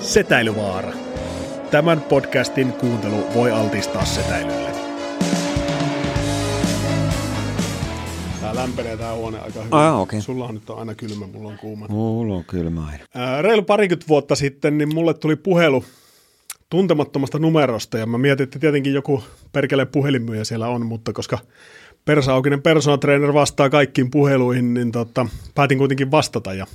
Setäilyvaara. Tämän podcastin kuuntelu voi altistaa setäilylle. Tää lämpenee tää huone aika hyvin. Ah, okei. Sulla on nyt on aina kylmä, mulla on kuuma. Mulla on kylmä aina. Ää, reilu parikymmentä vuotta sitten niin mulle tuli puhelu tuntemattomasta numerosta ja mä mietin, että tietenkin joku perkele puhelinmyyjä siellä on, mutta koska Persa Aukinen personal trainer vastaa kaikkiin puheluihin, niin tota, päätin kuitenkin vastata ja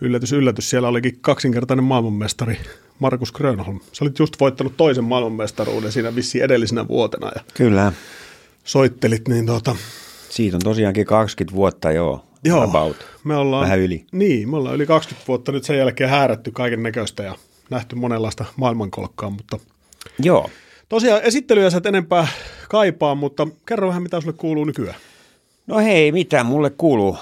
yllätys, yllätys, siellä olikin kaksinkertainen maailmanmestari Markus Grönholm. Sä olit just voittanut toisen maailmanmestaruuden siinä vissiin edellisenä vuotena ja Kyllä. soittelit, niin tota, Siitä on tosiaankin 20 vuotta jo. Joo, About. me ollaan, Vähän yli. Niin, me ollaan yli 20 vuotta nyt sen jälkeen häärätty kaiken näköistä ja nähty monenlaista maailmankolkkaa, mutta Joo. tosiaan esittelyä sä et enempää kaipaa, mutta kerro vähän mitä sulle kuuluu nykyään. No hei, mitä mulle kuuluu?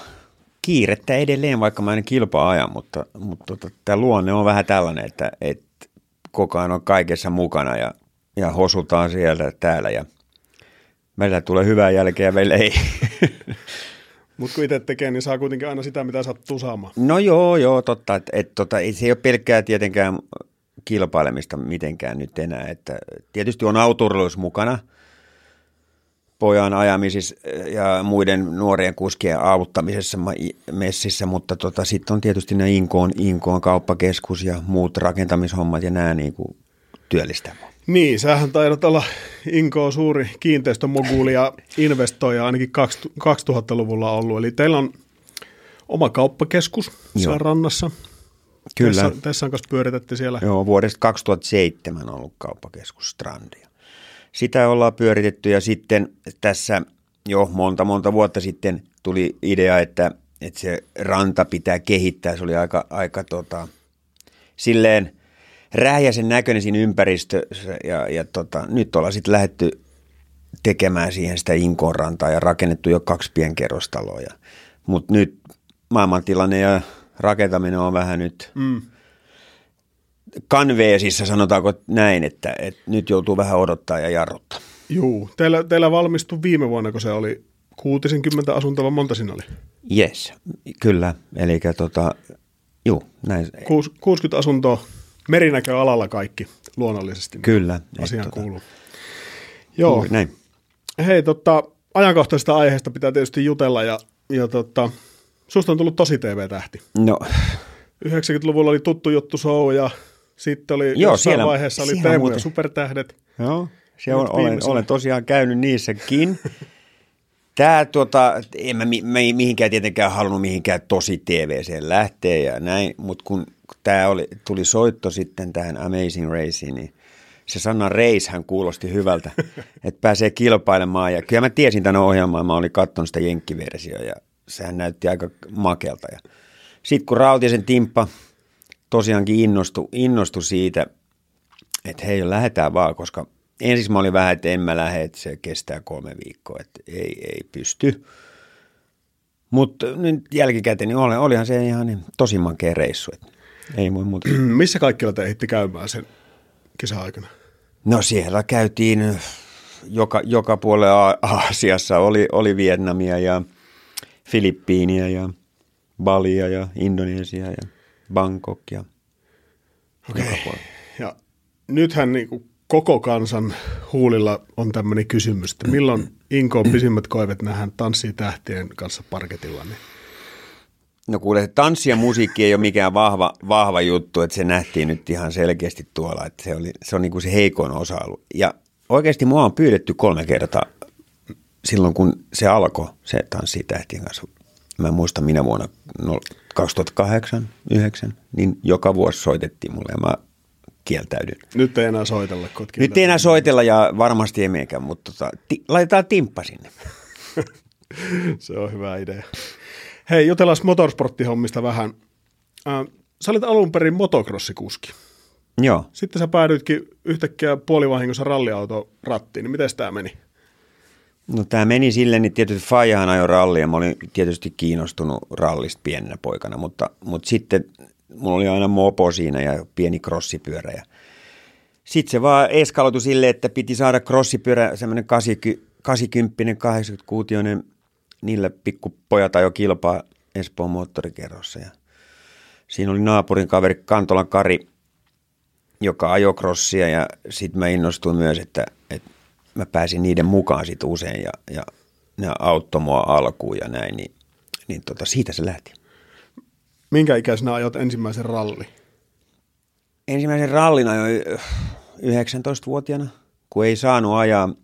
Kiirettä edelleen, vaikka mä en kilpaa ajan, mutta, mutta tota, tämä luonne on vähän tällainen, että, että koko ajan on kaikessa mukana ja, ja hosutaan sieltä täällä ja meillä tulee hyvää jälkeä ja meillä ei. Mutta kun itse tekee, niin saa kuitenkin aina sitä, mitä sattuu saamaan. No joo, joo, totta. Että, et, tota, ei se ei ole pelkkää tietenkään kilpailemista mitenkään nyt enää. Että tietysti on autourheilus mukana pojan ajamisissa ja muiden nuorien kuskien auttamisessa messissä, mutta tota, sitten on tietysti nämä Inkoon, Inkoon kauppakeskus ja muut rakentamishommat ja nämä niin kuin työllistää mua. Niin, sähän taidat olla Inko suuri kiinteistömoguli ja investoija ainakin 2000-luvulla ollut. Eli teillä on oma kauppakeskus siellä Joo. rannassa. Kyllä. Tässä, tässä kanssa pyöritätte siellä. Joo, vuodesta 2007 on ollut kauppakeskus Strandia. Sitä ollaan pyöritetty ja sitten tässä jo monta monta vuotta sitten tuli idea, että, että se ranta pitää kehittää. Se oli aika, aika tota, silleen rähjäisen näköinen siinä ympäristössä ja, ja tota, nyt ollaan sitten lähdetty tekemään siihen sitä Inkoon rantaa ja rakennettu jo kaksi pienkerrostaloa. Mutta nyt maailmantilanne ja rakentaminen on vähän nyt Mm. Kanveesissa sanotaanko näin, että, että nyt joutuu vähän odottaa ja jarruttaa. Juu, teillä, teillä valmistui viime vuonna, kun se oli 60 asuntoa, monta siinä oli? Yes, kyllä. Eli tota, juu, näin. Kuus- 60 asuntoa, merinäköalalla kaikki luonnollisesti. Kyllä. Asiaan Et tota, kuuluu. Joo, juuri Näin. hei tota, ajankohtaisesta aiheesta pitää tietysti jutella ja, ja tota, susta on tullut tosi TV-tähti. No, 90-luvulla oli tuttu juttu show ja sitten oli Joo, jossain siellä- vaiheessa oli siellä Teemu muuten- supertähdet. joo, se on, olen, olen tosiaan käynyt niissäkin. Tämä, tuota, en mä mi- mihinkään tietenkään halunnut mihinkään tosi TVCen lähteä ja näin, mutta kun tämä oli, tuli soitto sitten tähän Amazing Raceen, niin se sana race hän kuulosti hyvältä, että pääsee kilpailemaan. Ja kyllä mä tiesin tämän ohjelman, mä olin katsonut sitä jenkkiversioa ja sehän näytti aika makelta. Ja sitten kun Rautisen Timppa tosiaankin innostui, innostui siitä, että hei, lähdetään vaan, koska ensin mä olin vähän, että en mä lähde, että se kestää kolme viikkoa, että ei, ei pysty. Mutta nyt jälkikäteen, niin oli, olihan se ihan niin tosi mankea reissu, että ei voi muuta. Missä kaikkialla te ehditte käymään sen kisä-aikana? No siellä käytiin joka, joka puolella Aasiassa, oli, oli Vietnamia ja Filippiiniä ja Balia ja Indonesia ja Bangkok ja Okei. puolella. Ja nythän niin kuin koko kansan huulilla on tämmöinen kysymys, että milloin Inkoon pisimmät koivet nähdään tanssii tähtien kanssa parketilla. Niin. No kuule, tanssi ja musiikki ei ole mikään vahva, vahva juttu, että se nähtiin nyt ihan selkeästi tuolla, että se, oli, se on niin kuin se heikoin osa-alue. Ja oikeasti mua on pyydetty kolme kertaa silloin, kun se alkoi, se tanssi tähtien kanssa. Mä en muista minä vuonna no, 2008, 9, niin joka vuosi soitettiin mulle ja mä kieltäydyn. Nyt ei enää soitella. oot Nyt ei enää soitella ja varmasti ei meikään, mutta tota, ti, laitetaan timppa sinne. Se on hyvä idea. Hei, jutellaan motorsporttihommista vähän. Äh, sä olit alun perin motocrossikuski. Joo. Sitten sä päädyitkin yhtäkkiä puolivahingossa ralliauto rattiin, niin miten tämä meni? No tämä meni silleen, niin tietysti Fajahan ajoi rallia. Mä olin tietysti kiinnostunut rallista pienenä poikana, mutta, mutta sitten mulla oli aina mopo siinä ja pieni crossipyörä. Ja sitten se vaan eskaloitui silleen, että piti saada crossipyörä, semmoinen 80 86 niillä pikkupojat jo kilpaa Espoon moottorikerrossa. Ja siinä oli naapurin kaveri Kantolan Kari joka ajoi crossia ja sitten mä innostuin myös, että mä pääsin niiden mukaan sit usein ja, ja ne auttoi mua alkuun ja näin, niin, niin tota, siitä se lähti. Minkä ikäisenä ajot ensimmäisen ralli? Ensimmäisen rallin ajoin 19-vuotiaana, kun ei saanut ajaa,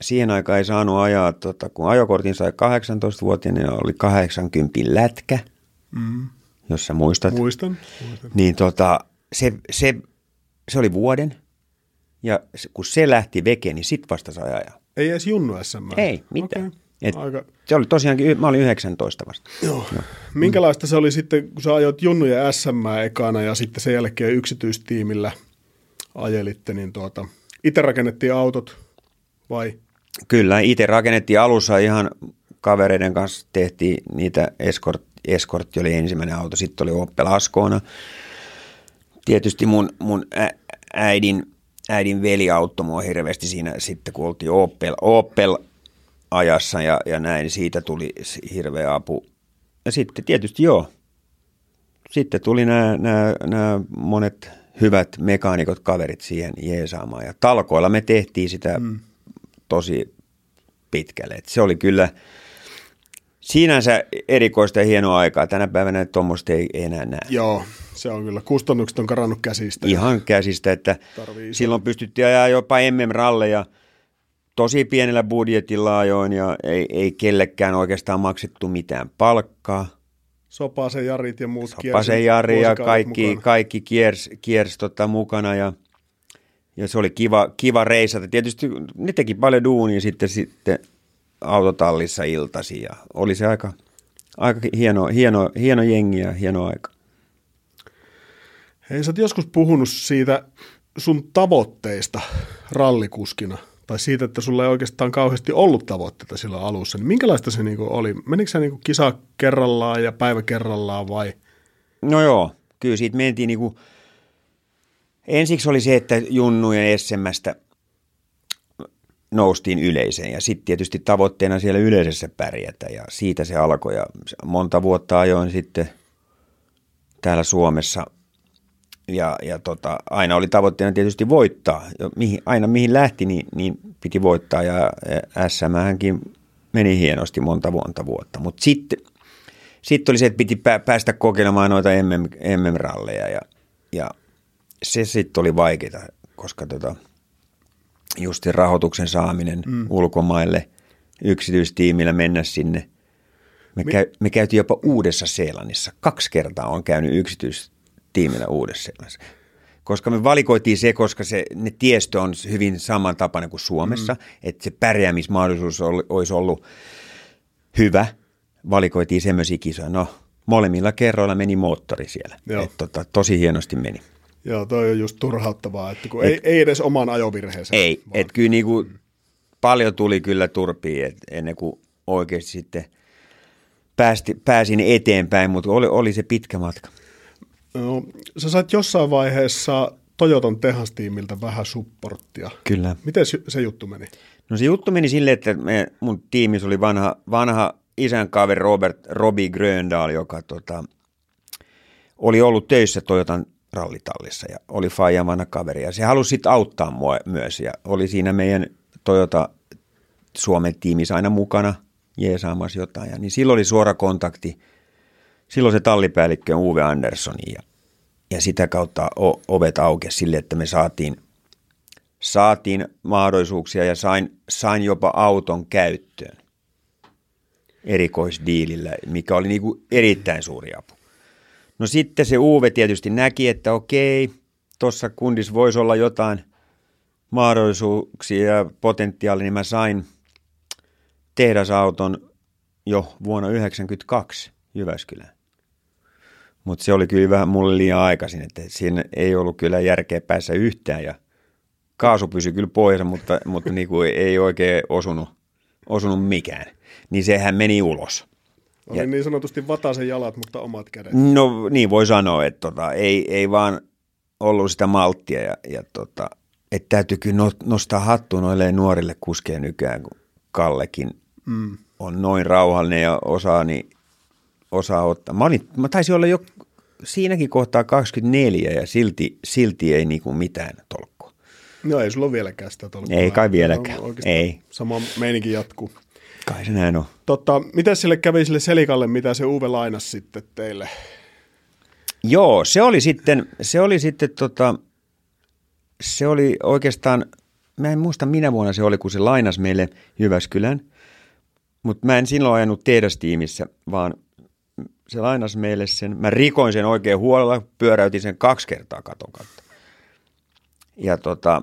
siihen aikaan ei saanut ajaa, tota, kun ajokortin sai 18-vuotiaana, niin oli 80 lätkä, mm. jos sä muistat. Muistan. muistan. Niin tota, se, se, se oli vuoden, ja kun se lähti veke, niin sit vasta sai ajaa. Ei edes junnu SM. Ei, mitään. Okay. Et Aika... Se oli tosiaankin, mä olin 19 vasta. Joo. Joo. Minkälaista se oli sitten, kun sä ajoit Junnu ja SM ekana ja sitten sen jälkeen yksityistiimillä ajelitte, niin tuota, itse rakennettiin autot vai? Kyllä, itse rakennettiin alussa ihan kavereiden kanssa tehtiin niitä Escort, Escort oli ensimmäinen auto, sitten oli Opel Ascona. Tietysti mun, mun äidin, äidin veli auttoi mua hirveästi siinä sitten, kun oltiin Opel, Opel ajassa ja, ja näin, siitä tuli hirveä apu. Ja sitten tietysti joo, sitten tuli nämä, nämä, nämä monet hyvät mekaanikot kaverit siihen jeesaamaan. Ja talkoilla me tehtiin sitä mm. tosi pitkälle. Et se oli kyllä sinänsä erikoista ja hienoa aikaa. Tänä päivänä tuommoista ei, ei enää näe. Joo, se on kyllä. Kustannukset on karannut käsistä. Ihan käsistä, että silloin pystyttiin ajaa jopa MM-ralleja – tosi pienellä budjetilla ajoin ja ei, ei kellekään oikeastaan maksettu mitään palkkaa. Sopasen Jarit ja muut Sopasen Jari ja kaikki, mukana. kaikki kiersi, kiersi tota mukana ja, ja se oli kiva, kiva reisata. Tietysti ne teki paljon duunia sitten, sitten autotallissa iltasi ja oli se aika, aika hieno, hieno, hieno jengi ja hieno aika. Hei, sä oot joskus puhunut siitä sun tavoitteista rallikuskina – tai siitä, että sulla ei oikeastaan kauheasti ollut tavoitteita silloin alussa, niin minkälaista se niinku oli? Menikö se niinku kisa kerrallaan ja päivä kerrallaan vai? No joo, kyllä siitä mentiin niinku, ensiksi oli se, että junnujen SMstä noustiin yleiseen ja sitten tietysti tavoitteena siellä yleisessä pärjätä ja siitä se alkoi ja monta vuotta ajoin sitten täällä Suomessa ja, ja tota, aina oli tavoitteena tietysti voittaa. Mihin, aina mihin lähti, niin, niin piti voittaa ja SM meni hienosti monta monta vuotta. Mutta sitten sit oli se, että piti päästä kokeilemaan noita MM, MM-ralleja ja, ja se sitten oli vaikeaa, koska tota, just rahoituksen saaminen mm. ulkomaille yksityistiimillä mennä sinne. Me, käy, me käytiin jopa Uudessa Seelannissa. Kaksi kertaa on käynyt yksityis, tiimillä uudessa koska me valikoitiin se, koska se, ne tiestö on hyvin samantapainen kuin Suomessa, mm. että se pärjäämismahdollisuus oli, olisi ollut hyvä. Valikoitiin semmoisia kisoja. No, molemmilla kerroilla meni moottori siellä. Et, tota, tosi hienosti meni. Joo, toi on just turhauttavaa, että kun et, ei, ei edes oman ajovirheeseen. Ei, että kyllä niinku, mm. paljon tuli kyllä turpiin et ennen kuin oikeasti sitten päästi, pääsin eteenpäin, mutta oli, oli se pitkä matka. No, sä sait jossain vaiheessa Toyotan tehastiimiltä vähän supporttia. Kyllä. Miten se juttu meni? No se juttu meni silleen, että me, mun tiimissä oli vanha, vanha isän kaveri Robert Robbie Gröndal, joka tota, oli ollut töissä Toyotan rallitallissa ja oli Fajan vanha kaveri. Ja se halusi sitten auttaa mua myös ja oli siinä meidän Toyota Suomen tiimissä aina mukana jeesaamassa jotain. Ja niin silloin oli suora kontakti – silloin se tallipäällikkö on Uwe Andersson ja, ja sitä kautta o, ovet aukesi sille, että me saatiin, saatiin mahdollisuuksia ja sain, sain jopa auton käyttöön erikoisdiilillä, mikä oli niin kuin erittäin suuri apu. No sitten se Uwe tietysti näki, että okei, tuossa kundissa voisi olla jotain mahdollisuuksia ja potentiaalia, niin mä sain tehdasauton jo vuonna 1992 Jyväskylään. Mutta se oli kyllä vähän mulle liian aikaisin, että siinä ei ollut kyllä järkeä päässä yhtään ja kaasu pysyi kyllä pois, mutta, mutta niin kuin ei oikein osunut, osunut mikään. Niin sehän meni ulos. Oli ja, niin sanotusti vataisen jalat, mutta omat kädet. No niin voi sanoa, että tota, ei, ei vaan ollut sitä malttia ja, ja tota, että täytyy kyllä nostaa hattua noille nuorille kuskeen nykyään, kun Kallekin mm. on noin rauhallinen ja osaa, niin osaa ottaa. Mä, olin, mä taisin olla jo siinäkin kohtaa 24 ja silti, silti ei niinku mitään tolkkua. No ei sulla ole vieläkään sitä tolkkua. Ei kai vieläkään. Ei. Sama meininki jatkuu. Kai se näin on. Totta, miten sille kävi sille Selikalle, mitä se Uwe lainas sitten teille? Joo, se oli sitten, se oli sitten tota, se oli oikeastaan, mä en muista minä vuonna se oli, kun se lainas meille Jyväskylän, mutta mä en silloin ajanut tehdastiimissä, vaan se lainas meille sen, mä rikoin sen oikein huolella, pyöräytin sen kaksi kertaa katon kautta. Ja tota,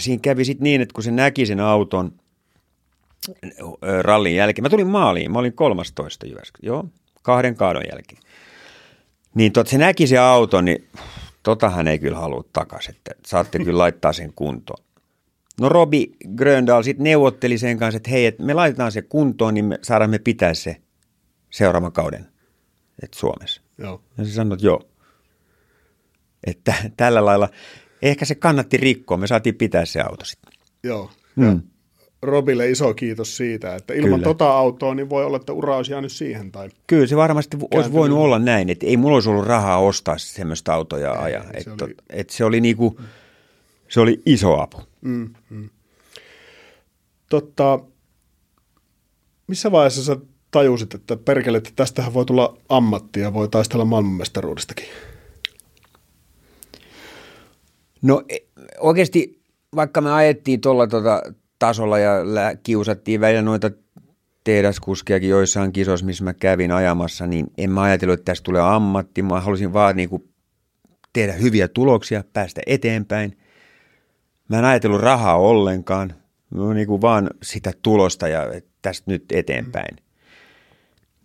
siinä kävi sitten niin, että kun se näki sen auton rallin jälkeen, mä tulin maaliin, mä olin 13 Jyväskylä, joo, kahden kaadon jälkeen. Niin tot, se näki se auto, niin tota hän ei kyllä halua takaisin, että saatte kyllä laittaa sen kuntoon. No Robi Gröndal sitten neuvotteli sen kanssa, että hei, että me laitetaan se kuntoon, niin me saadaan me pitää se seuraavan kauden että Suomessa. Joo. Ja se sanoi, että joo. Että tällä lailla, ehkä se kannatti rikkoa, me saatiin pitää se auto sitten. Joo. Mm. Robille iso kiitos siitä, että ilman Kyllä. tota autoa niin voi olla, että ura olisi jäänyt siihen. Tai Kyllä se varmasti olisi voinut olla näin, että ei mulla olisi ollut rahaa ostaa semmoista autoa ja ajaa. Se, että, oli... että se oli niinku, se oli iso apu. Mm, mm. Totta, missä vaiheessa sä tajusit, että perkele, että tästähän voi tulla ammatti ja voi taistella maailmanmestaruudestakin? No e, oikeasti, vaikka me ajettiin tuolla tota tasolla ja kiusattiin välillä noita tehdaskuskejakin joissain kisoissa, missä mä kävin ajamassa, niin en mä ajatellut, että tästä tulee ammatti. Mä halusin vaan niin kuin tehdä hyviä tuloksia, päästä eteenpäin. Mä en ajatellut rahaa ollenkaan. Mä niin kuin vaan sitä tulosta ja tästä nyt eteenpäin.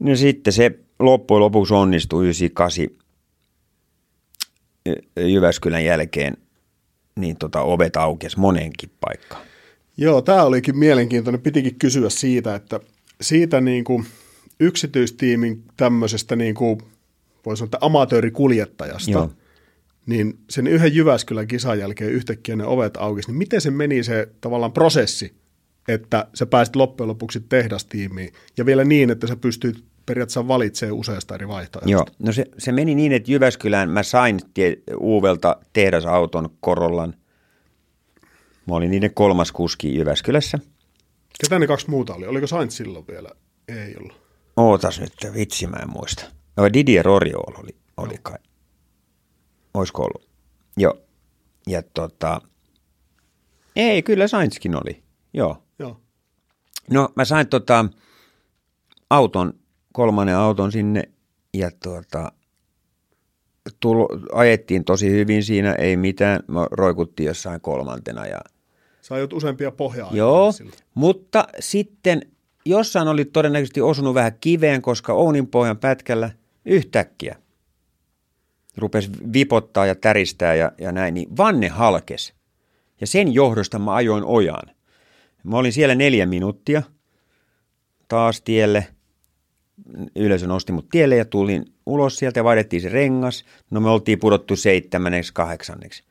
No sitten se loppujen lopuksi onnistui 98 Jyväskylän jälkeen, niin tota, ovet aukesi monenkin paikkaan. Joo, tämä olikin mielenkiintoinen. Pitikin kysyä siitä, että siitä niin kuin yksityistiimin tämmöisestä niin kuin, voi sanoa, että amatöörikuljettajasta, Joo. niin sen yhden Jyväskylän kisan jälkeen yhtäkkiä ne ovet aukesi, niin miten se meni se tavallaan prosessi, että sä pääsit loppujen lopuksi tehdastiimiin ja vielä niin, että sä pystyt periaatteessa valitsee useasta eri vaihtoehdosta. Joo, no se, se meni niin, että Jyväskylään mä sain tie, Uuvelta tehdasauton Korollan. Mä olin niiden kolmas kuski Jyväskylässä. Ketä ne kaksi muuta oli? Oliko Sainz silloin vielä? Ei ollut. Ootas nyt, vitsi mä en muista. No, Didier Oriol oli, oli kai. Olisiko ollut? Joo. Ja tota, ei, kyllä Sainzkin oli. Joo. Joo. No mä sain tota, auton kolmannen auton sinne ja tuota, tulo, ajettiin tosi hyvin siinä, ei mitään. Me roikuttiin jossain kolmantena. Ja... Sä ajot useampia pohjaa. Joo, mutta sitten jossain oli todennäköisesti osunut vähän kiveen, koska Ounin pohjan pätkällä yhtäkkiä rupesi vipottaa ja täristää ja, ja näin, niin vanne halkes. Ja sen johdosta mä ajoin ojaan. Mä olin siellä neljä minuuttia taas tielle – yleisö nosti mut tielle ja tulin ulos sieltä ja vaihdettiin se rengas. No me oltiin pudottu seitsemänneksi, kahdeksanneksi.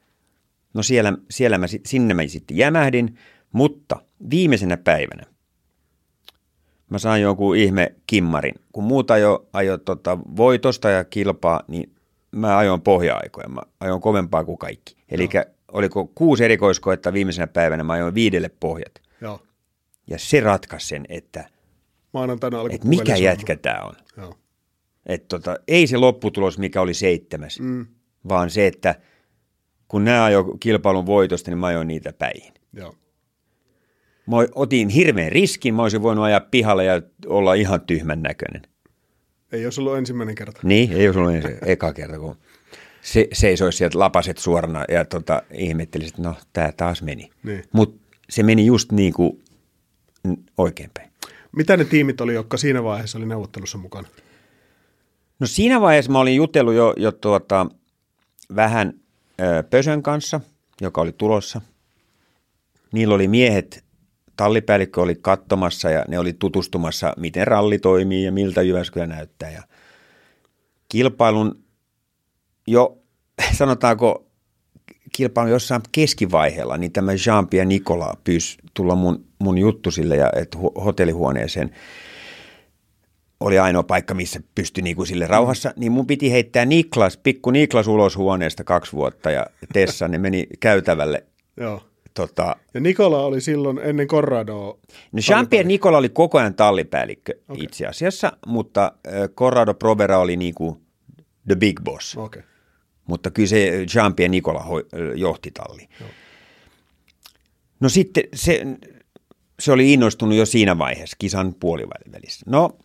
No siellä, siellä mä, sinne mä sitten jämähdin, mutta viimeisenä päivänä mä sain joku ihme kimmarin. Kun muuta jo ajo tota voitosta ja kilpaa, niin mä ajoin pohja-aikoja. Mä ajoin kovempaa kuin kaikki. Eli oliko kuusi erikoiskoetta viimeisenä päivänä, mä ajoin viidelle pohjat. Joo. Ja se ratkaisi sen, että – maanantaina Et mikä jätkä tämä on. Joo. Et tota, ei se lopputulos, mikä oli seitsemäs, mm. vaan se, että kun nämä ajo kilpailun voitosta, niin mä ajoin niitä päihin. Joo. Mä otin hirveän riskin, mä olisin voinut ajaa pihalle ja olla ihan tyhmän näköinen. Ei olisi ollut ensimmäinen kerta. Niin, ei olisi ollut ensimmäinen, eka kerta, kun se, seisoisi sieltä lapaset suorana ja tota, ihmettelisit, että no, tämä taas meni. Niin. Mutta se meni just niin kuin oikeinpäin. Mitä ne tiimit oli, jotka siinä vaiheessa oli neuvottelussa mukana? No siinä vaiheessa mä olin jutellut jo, jo tuota, vähän ö, Pösön kanssa, joka oli tulossa. Niillä oli miehet, tallipäällikkö oli katsomassa ja ne oli tutustumassa, miten ralli toimii ja miltä Jyväskylä näyttää. Ja kilpailun jo, sanotaanko, kilpailun jossain keskivaiheella, niin tämä Jean-Pierre Nicola pyysi tulla mun, juttu sille ja et hotellihuoneeseen. oli ainoa paikka, missä pystyi niin kuin sille rauhassa, mm. niin mun piti heittää Niklas, pikku Niklas ulos huoneesta kaksi vuotta ja Tessa, ne meni käytävälle. Joo. Tota, Ja Nikola oli silloin ennen Corradoa. no Jean-Pierre Nikola oli koko ajan tallipäällikkö okay. itse asiassa, mutta Corrado Provera oli niin kuin the big boss. Okay. Mutta kyllä se Jean-Pierre Nikola johti talli. Joo. No sitten se, se oli innostunut jo siinä vaiheessa kisan puolivälissä. No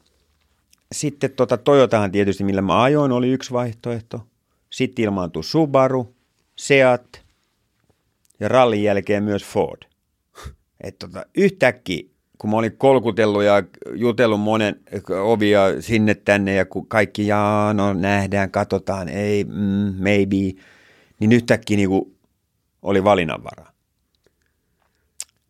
sitten tota Toyotahan tietysti, millä mä ajoin, oli yksi vaihtoehto. Sitten ilmaantui Subaru, Seat ja rallin jälkeen myös Ford. Et tota, yhtäkkiä, kun mä olin kolkutellut ja jutellut monen ovia sinne tänne ja kun kaikki, jaa, no nähdään, katsotaan, ei, mm, maybe, niin yhtäkkiä niin oli valinnanvaraa.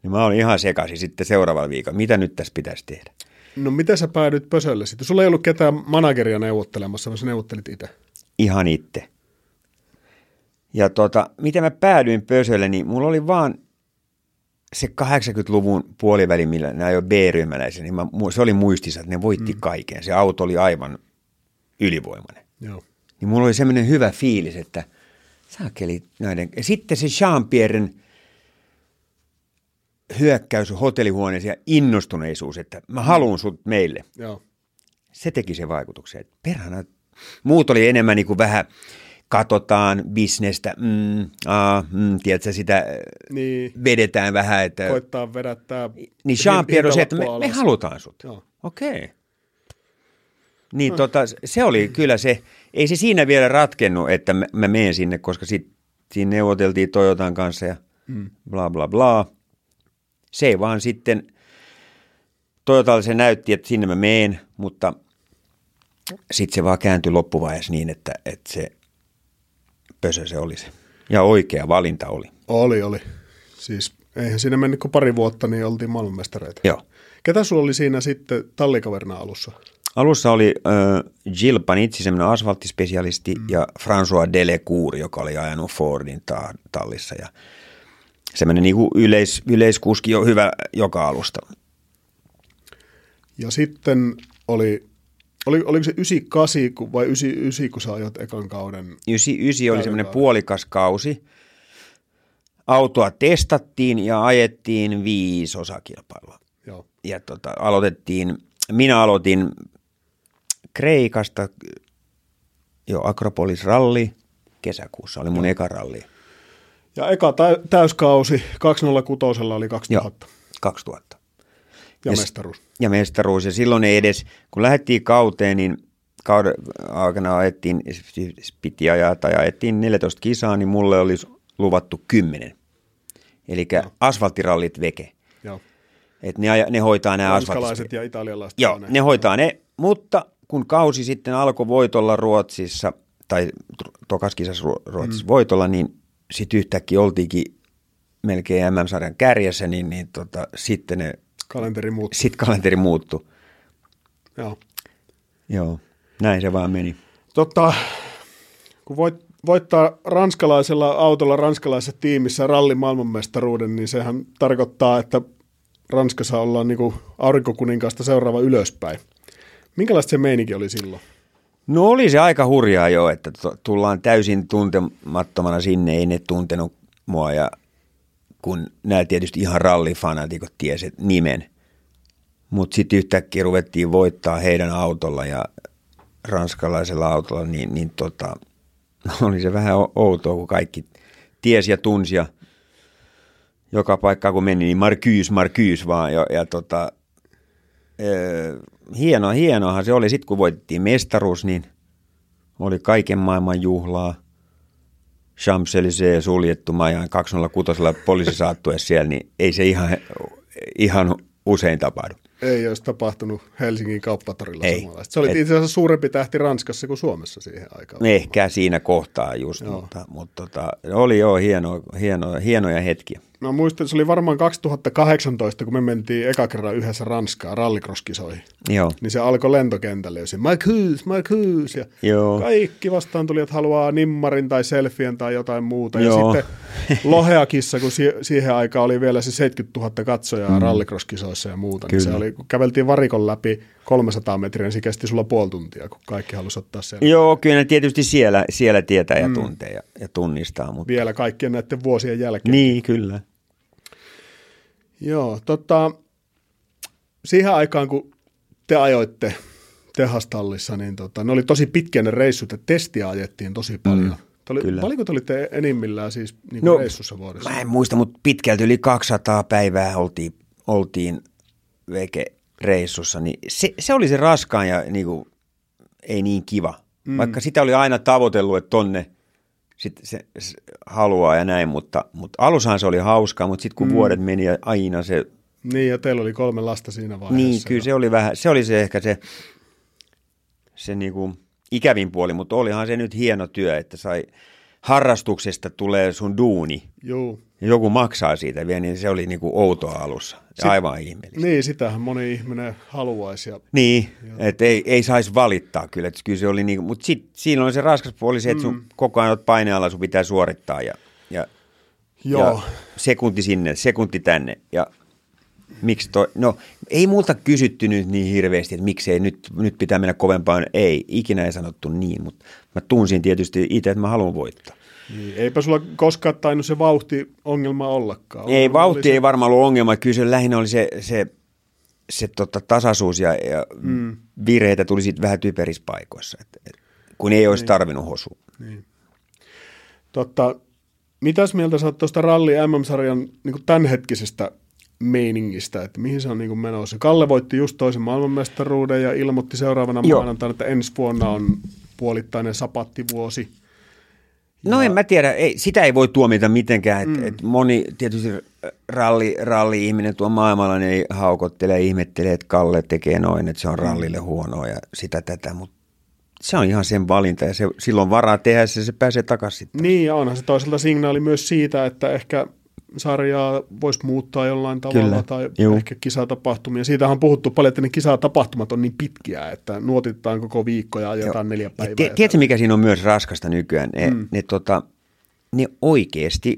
Niin mä olin ihan sekaisin sitten seuraavalla viikolla. Mitä nyt tässä pitäisi tehdä? No miten sä päädyit Pösölle sitten? Sulla ei ollut ketään manageria neuvottelemassa, vaan sä neuvottelit itse. Ihan itse. Ja tota, miten mä päädyin Pösölle, niin mulla oli vaan se 80-luvun puoliväli, millä nämä jo B-ryhmäläisiä, niin mä, se oli muistissa, että ne voitti mm. kaiken. Se auto oli aivan ylivoimainen. Joo. Niin mulla oli semmoinen hyvä fiilis, että saakeli näiden. Ja sitten se Jean-Pierren hyökkäys hotellihuoneeseen ja innostuneisuus, että mä haluan sut meille. Joo. Se teki sen vaikutuksen. Että perhana, muut oli enemmän niin kuin vähän katsotaan bisnestä, mm, aa, mm, tiedätkö, sitä Niin. vedetään vähän, että... Koittaa vedättää. Niin Jean-Pierre on se, että me, me halutaan sut. Joo. Okei. Okay. Niin tota, se oli kyllä se, ei se siinä vielä ratkennut, että mä, mä menen sinne, koska sit, siinä neuvoteltiin Toyotan kanssa ja Mm. bla bla bla. Se ei vaan sitten, Toyotalle se näytti, että sinne mä meen, mutta sitten se vaan kääntyi loppuvaiheessa niin, että, että se pösö se oli se. Ja oikea valinta oli. Oli, oli. Siis eihän siinä mennyt kuin pari vuotta, niin oltiin maailmanmestareita. Joo. Ketä sulla oli siinä sitten tallikaverina alussa? Alussa oli äh, Jill Panizzi, semmoinen asfalttispesialisti, mm. ja François Delecour, joka oli ajanut Fordin ta- tallissa. Ja semmoinen niinku yleis, yleiskuski jo hyvä joka alusta. Ja sitten oli, oli oliko se 98 kun- vai 99, kun sä ajot ekan kauden? 99 oli semmoinen puolikas kausi. Autoa testattiin ja ajettiin viisi osakilpailua. Joo. Ja tota, aloitettiin, minä aloitin Kreikasta, jo Akropolis ralli, kesäkuussa oli mun eka ralli. Ja eka tä- täyskausi 206 oli 2000 Joo, 2000. ja Ja mestaruus. Ja mestaruus. Ja silloin ei edes, kun lähdettiin kauteen, niin kauden aikana ajettiin, siis piti ajaa tai ajettiin 14 kisaa, niin mulle oli luvattu 10. Eli asfalttirallit veke. Joo. Et ne, aja- ne hoitaa nämä. Ranskalaiset ja italialaiset. Joo, ne. ne hoitaa ne, mutta kun kausi sitten alkoi voitolla Ruotsissa, tai tokas kisassa Ru- Ruotsissa mm. voitolla, niin sitten yhtäkkiä oltiinkin melkein MM-sarjan kärjessä, niin, niin tota, sitten ne, Kalenteri muuttuu. sit kalenteri muuttui. Joo. Joo, näin se vaan meni. Totta, kun voit, voittaa ranskalaisella autolla ranskalaisessa tiimissä rallin maailmanmestaruuden, niin sehän tarkoittaa, että Ranskassa ollaan niin aurinkokuninkaasta seuraava ylöspäin. Minkälaista se meininki oli silloin? No oli se aika hurjaa jo, että tullaan täysin tuntemattomana sinne, ei ne tuntenut mua ja kun nämä tietysti ihan rallifanatikot tiesivät nimen. Mutta sitten yhtäkkiä ruvettiin voittaa heidän autolla ja ranskalaisella autolla, niin, niin tota, oli se vähän outoa, kun kaikki tiesi ja tunsi ja joka paikkaan kun meni, niin Marquise, Marquise vaan. Ja, ja tota, hieno, hienoahan se oli. Sitten kun voitettiin mestaruus, niin oli kaiken maailman juhlaa. Champs-Élysées suljettu, mä ajan 206 poliisisaattuessa siellä, niin ei se ihan, ihan usein tapahdu. Ei olisi tapahtunut Helsingin kauppatorilla Ei. samanlaista. Se oli Et- itse asiassa suurempi tähti Ranskassa kuin Suomessa siihen aikaan. Ehkä siinä kohtaa just, Joo. mutta, mutta tota, oli jo hieno, hieno, hienoja hetkiä. Mä muistan, se oli varmaan 2018, kun me mentiin eka kerran yhdessä Ranskaan rallikroskisoihin. Joo, Niin se alkoi lentokentälle jo se Marcus, Marcus. Ja Joo. kaikki vastaan tuli, että haluaa nimmarin tai selfien tai jotain muuta. Ja Joo. sitten Loheakissa, kun si- siihen aikaan oli vielä se 70 000 katsojaa mm. rallycross-kisoissa ja muuta, niin se oli, kun käveltiin varikon läpi 300 metriä, niin se kesti sulla puoli tuntia, kun kaikki halusi ottaa sen. Joo, kyllä ne tietysti siellä, siellä tietää ja mm. tuntee ja, ja tunnistaa. Mutta... Vielä kaikkien näiden vuosien jälkeen. Niin, kyllä. Joo, tota, siihen aikaan, kun te ajoitte tehastallissa, niin tota, ne oli tosi pitkiä ne reissut, että testiä ajettiin tosi paljon. Mm. Oli, Kyllä. Paljonko te olitte enimmillään siis niin no, reissussa vuodessa? Mä en muista, mutta pitkälti yli 200 päivää oltiin, oltiin veke reissussa, niin se, se oli se raskaan ja niin kuin, ei niin kiva. Mm. Vaikka sitä oli aina tavoitellut, että tonne sit se, se haluaa ja näin, mutta, mutta alussahan se oli hauskaa, mutta sitten kun mm. vuodet meni ja aina se... Niin, ja teillä oli kolme lasta siinä vaiheessa. Niin, kyllä se oli vähän, se oli se ehkä se, se niinku ikävin puoli, mutta olihan se nyt hieno työ, että sai harrastuksesta tulee sun duuni. Joo. Ja joku maksaa siitä vielä, niin se oli niinku outoa alussa. Sit, aivan ihmeellistä. Niin, sitähän moni ihminen haluaisi. Ja, niin, että ei, ei saisi valittaa kyllä. Että kyllä se oli niinku, mutta sit, siinä on se raskas puoli se, että sun mm. koko ajan olet painealla, sun pitää suorittaa ja, ja, Joo. ja sekunti sinne, sekunti tänne. Ja miksi toi, no ei multa kysytty nyt niin hirveästi, että miksei nyt, nyt pitää mennä kovempaan. Ei, ikinä ei sanottu niin, mutta mä tunsin tietysti itse, että mä haluan voittaa. Niin, eipä sulla koskaan tainnut se vauhti ongelma ollakaan. Ei, vauhti ei se... varmaan ollut ongelma. Kyllä se lähinnä oli se, se, se tota, tasaisuus ja, ja mm. virheitä tuli sitten vähän typerissä paikoissa, et, et, kun ei olisi niin. tarvinnut hosua. Niin. Totta, mitäs mieltä sä oot tuosta ralli MM-sarjan niin tämänhetkisestä meiningistä, että mihin se on niin menossa. Kalle voitti just toisen maailmanmestaruuden ja ilmoitti seuraavana Joo. maanantaina, että ensi vuonna on puolittainen sapattivuosi. No en mä tiedä, ei, sitä ei voi tuomita mitenkään, että mm. et moni tietysti ralli, ralli-ihminen tuo maailmalla niin haukottelee, ihmettelee, että Kalle tekee noin, että se on rallille huonoa ja sitä tätä, mutta se on ihan sen valinta ja se, silloin varaa tehdä se, se pääsee takaisin. Niin ja onhan se toisaalta signaali myös siitä, että ehkä sarjaa voisi muuttaa jollain tavalla Kyllä, tai juu. ehkä kisatapahtumia. Siitähän on puhuttu paljon, että ne kisatapahtumat on niin pitkiä, että nuotitetaan koko viikko ja ajetaan Joo. neljä päivää. T- tiedätkö, mikä siinä on myös raskasta nykyään? Ne, mm. ne, tota, ne oikeasti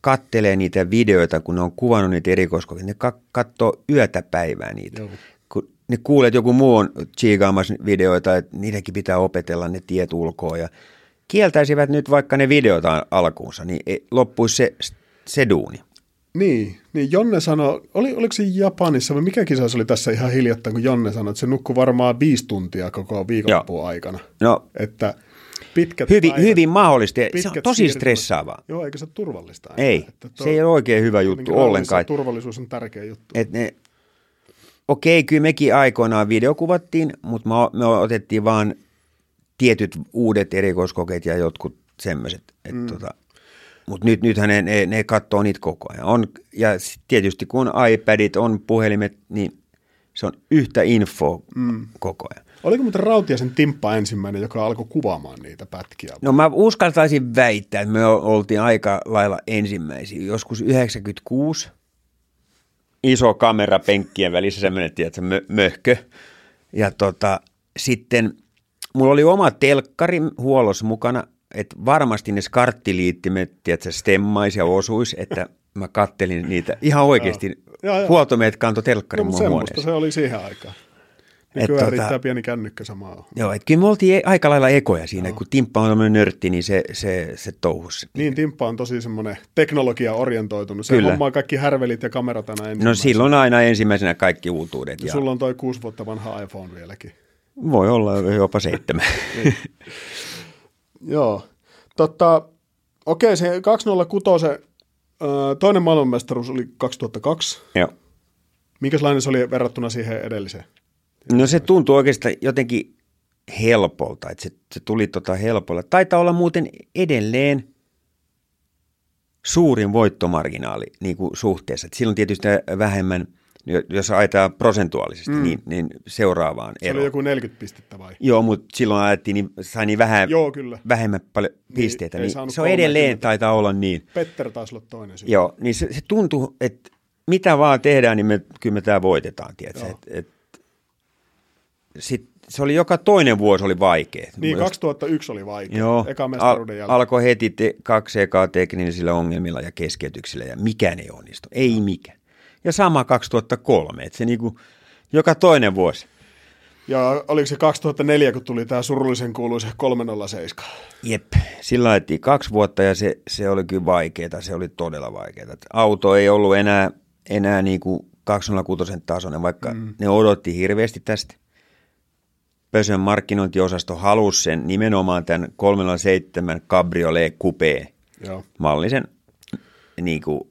kattelee niitä videoita, kun ne on kuvannut niitä erikoiskokeita. Ne ka- katsoo yötä päivää niitä. Joo. Kun ne kuulee, että joku muu on chiigaamassa videoita, että niidenkin pitää opetella ne tiet ulkoa ja kieltäisivät nyt vaikka ne videota alkuunsa, niin loppuisi se se duuni. Niin, niin Jonne sanoi, oli, oliko se Japanissa vai mikä kisa se oli tässä ihan hiljattain, kun Jonne sanoi, että se nukkui varmaan viisi tuntia koko viikonloppuun aikana. No, että pitkät hyvin, päivät, hyvin mahdollisesti. Se on tosi stressaavaa. Joo, eikö se ole turvallista? Aina? Ei, että se ei ole oikein hyvä juttu ollenkaan. Turvallisuus on tärkeä juttu. Et ne, okei, kyllä mekin aikoinaan videokuvattiin, mutta me, me otettiin vaan tietyt uudet erikoiskokeet ja jotkut semmoiset. Mm. Tota, mutta nyt, nythän ne, ne, ne katsoo niitä koko ajan. On, ja tietysti kun iPadit on puhelimet, niin se on yhtä info mm. koko ajan. Oliko muuten Rautiasen Timppa ensimmäinen, joka alkoi kuvaamaan niitä pätkiä? No mä uskaltaisin väittää, että me oltiin aika lailla ensimmäisiä. Joskus 96 iso kamera penkkien välissä semmoinen, tiedätkö, mö- möhkö. Ja tota, sitten mulla oli oma telkkari huollossa mukana että varmasti ne skarttiliittimet, tiedätkö, stemmaisi ja osuisi, että mä kattelin niitä ihan oikeasti. Huoltomeet kanto telkkarin no, mun huoneessa. se oli siihen aikaan. Nykyään tota, riittää pieni kännykkä samaa. Joo, että kyllä me oltiin e- aika lailla ekoja siinä, joo. kun Timppa on tämmöinen nörtti, niin se, se, se touhus. Niin, Timppa on tosi semmoinen teknologia-orientoitunut. Se kyllä. hommaa kaikki härvelit ja kamerat aina No silloin aina ensimmäisenä kaikki uutuudet. Ja, ja sulla on toi kuusi vuotta vanha iPhone vieläkin. Voi olla jopa seitsemän. niin. Joo. Totta, okei, se 206, toinen maailmanmestaruus oli 2002. Joo. Minkälainen se oli verrattuna siihen edelliseen? No se tuntui oikeastaan jotenkin helpolta, että se, se tuli tota helpolla. Taitaa olla muuten edelleen suurin voittomarginaali niin kuin suhteessa. Et silloin tietysti vähemmän – jos ajetaan prosentuaalisesti, mm. niin, niin seuraavaan Se oli joku 40 pistettä vai? Joo, mutta silloin ajettiin, niin sai niin vähän, Joo, kyllä. vähemmän paljon niin, pisteitä. Niin, niin se on edelleen, taitaa olla niin. Petter taisi olla toinen syy. Joo, niin se, se tuntuu, että mitä vaan tehdään, niin me, kyllä me tämä voitetaan, tiedätkö? Et, et, sit se oli joka toinen vuosi oli vaikea. Niin, Jos- 2001 oli vaikea. Joo, Eka al- alkoi heti te- kaksi ekaa teknisillä ongelmilla ja keskeytyksillä ja mikään ei onnistu. Ei mikään. Ja sama 2003, että se niinku joka toinen vuosi. Ja oliko se 2004, kun tuli tämä surullisen kuuluisa 307? Jep, sillä ajettiin kaksi vuotta ja se, se oli kyllä vaikeaa, se oli todella vaikeaa. Auto ei ollut enää, enää niinku 206 tasoinen, vaikka mm. ne odotti hirveästi tästä. Pösön markkinointiosasto halusi sen nimenomaan tämän 307 Cabriolet Coupé Joo. mallisen. Niinku,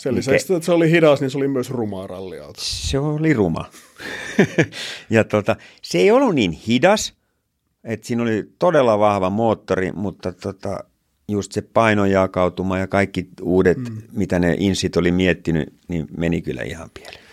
Sen lisäksi, että se oli hidas, niin se oli myös rumaa ralliauto. se oli ruma. ja tota, se ei ollut niin hidas, että siinä oli todella vahva moottori, mutta tota, just se painojakautuma ja kaikki uudet, mm. mitä ne insit oli miettinyt, niin meni kyllä ihan pieleen.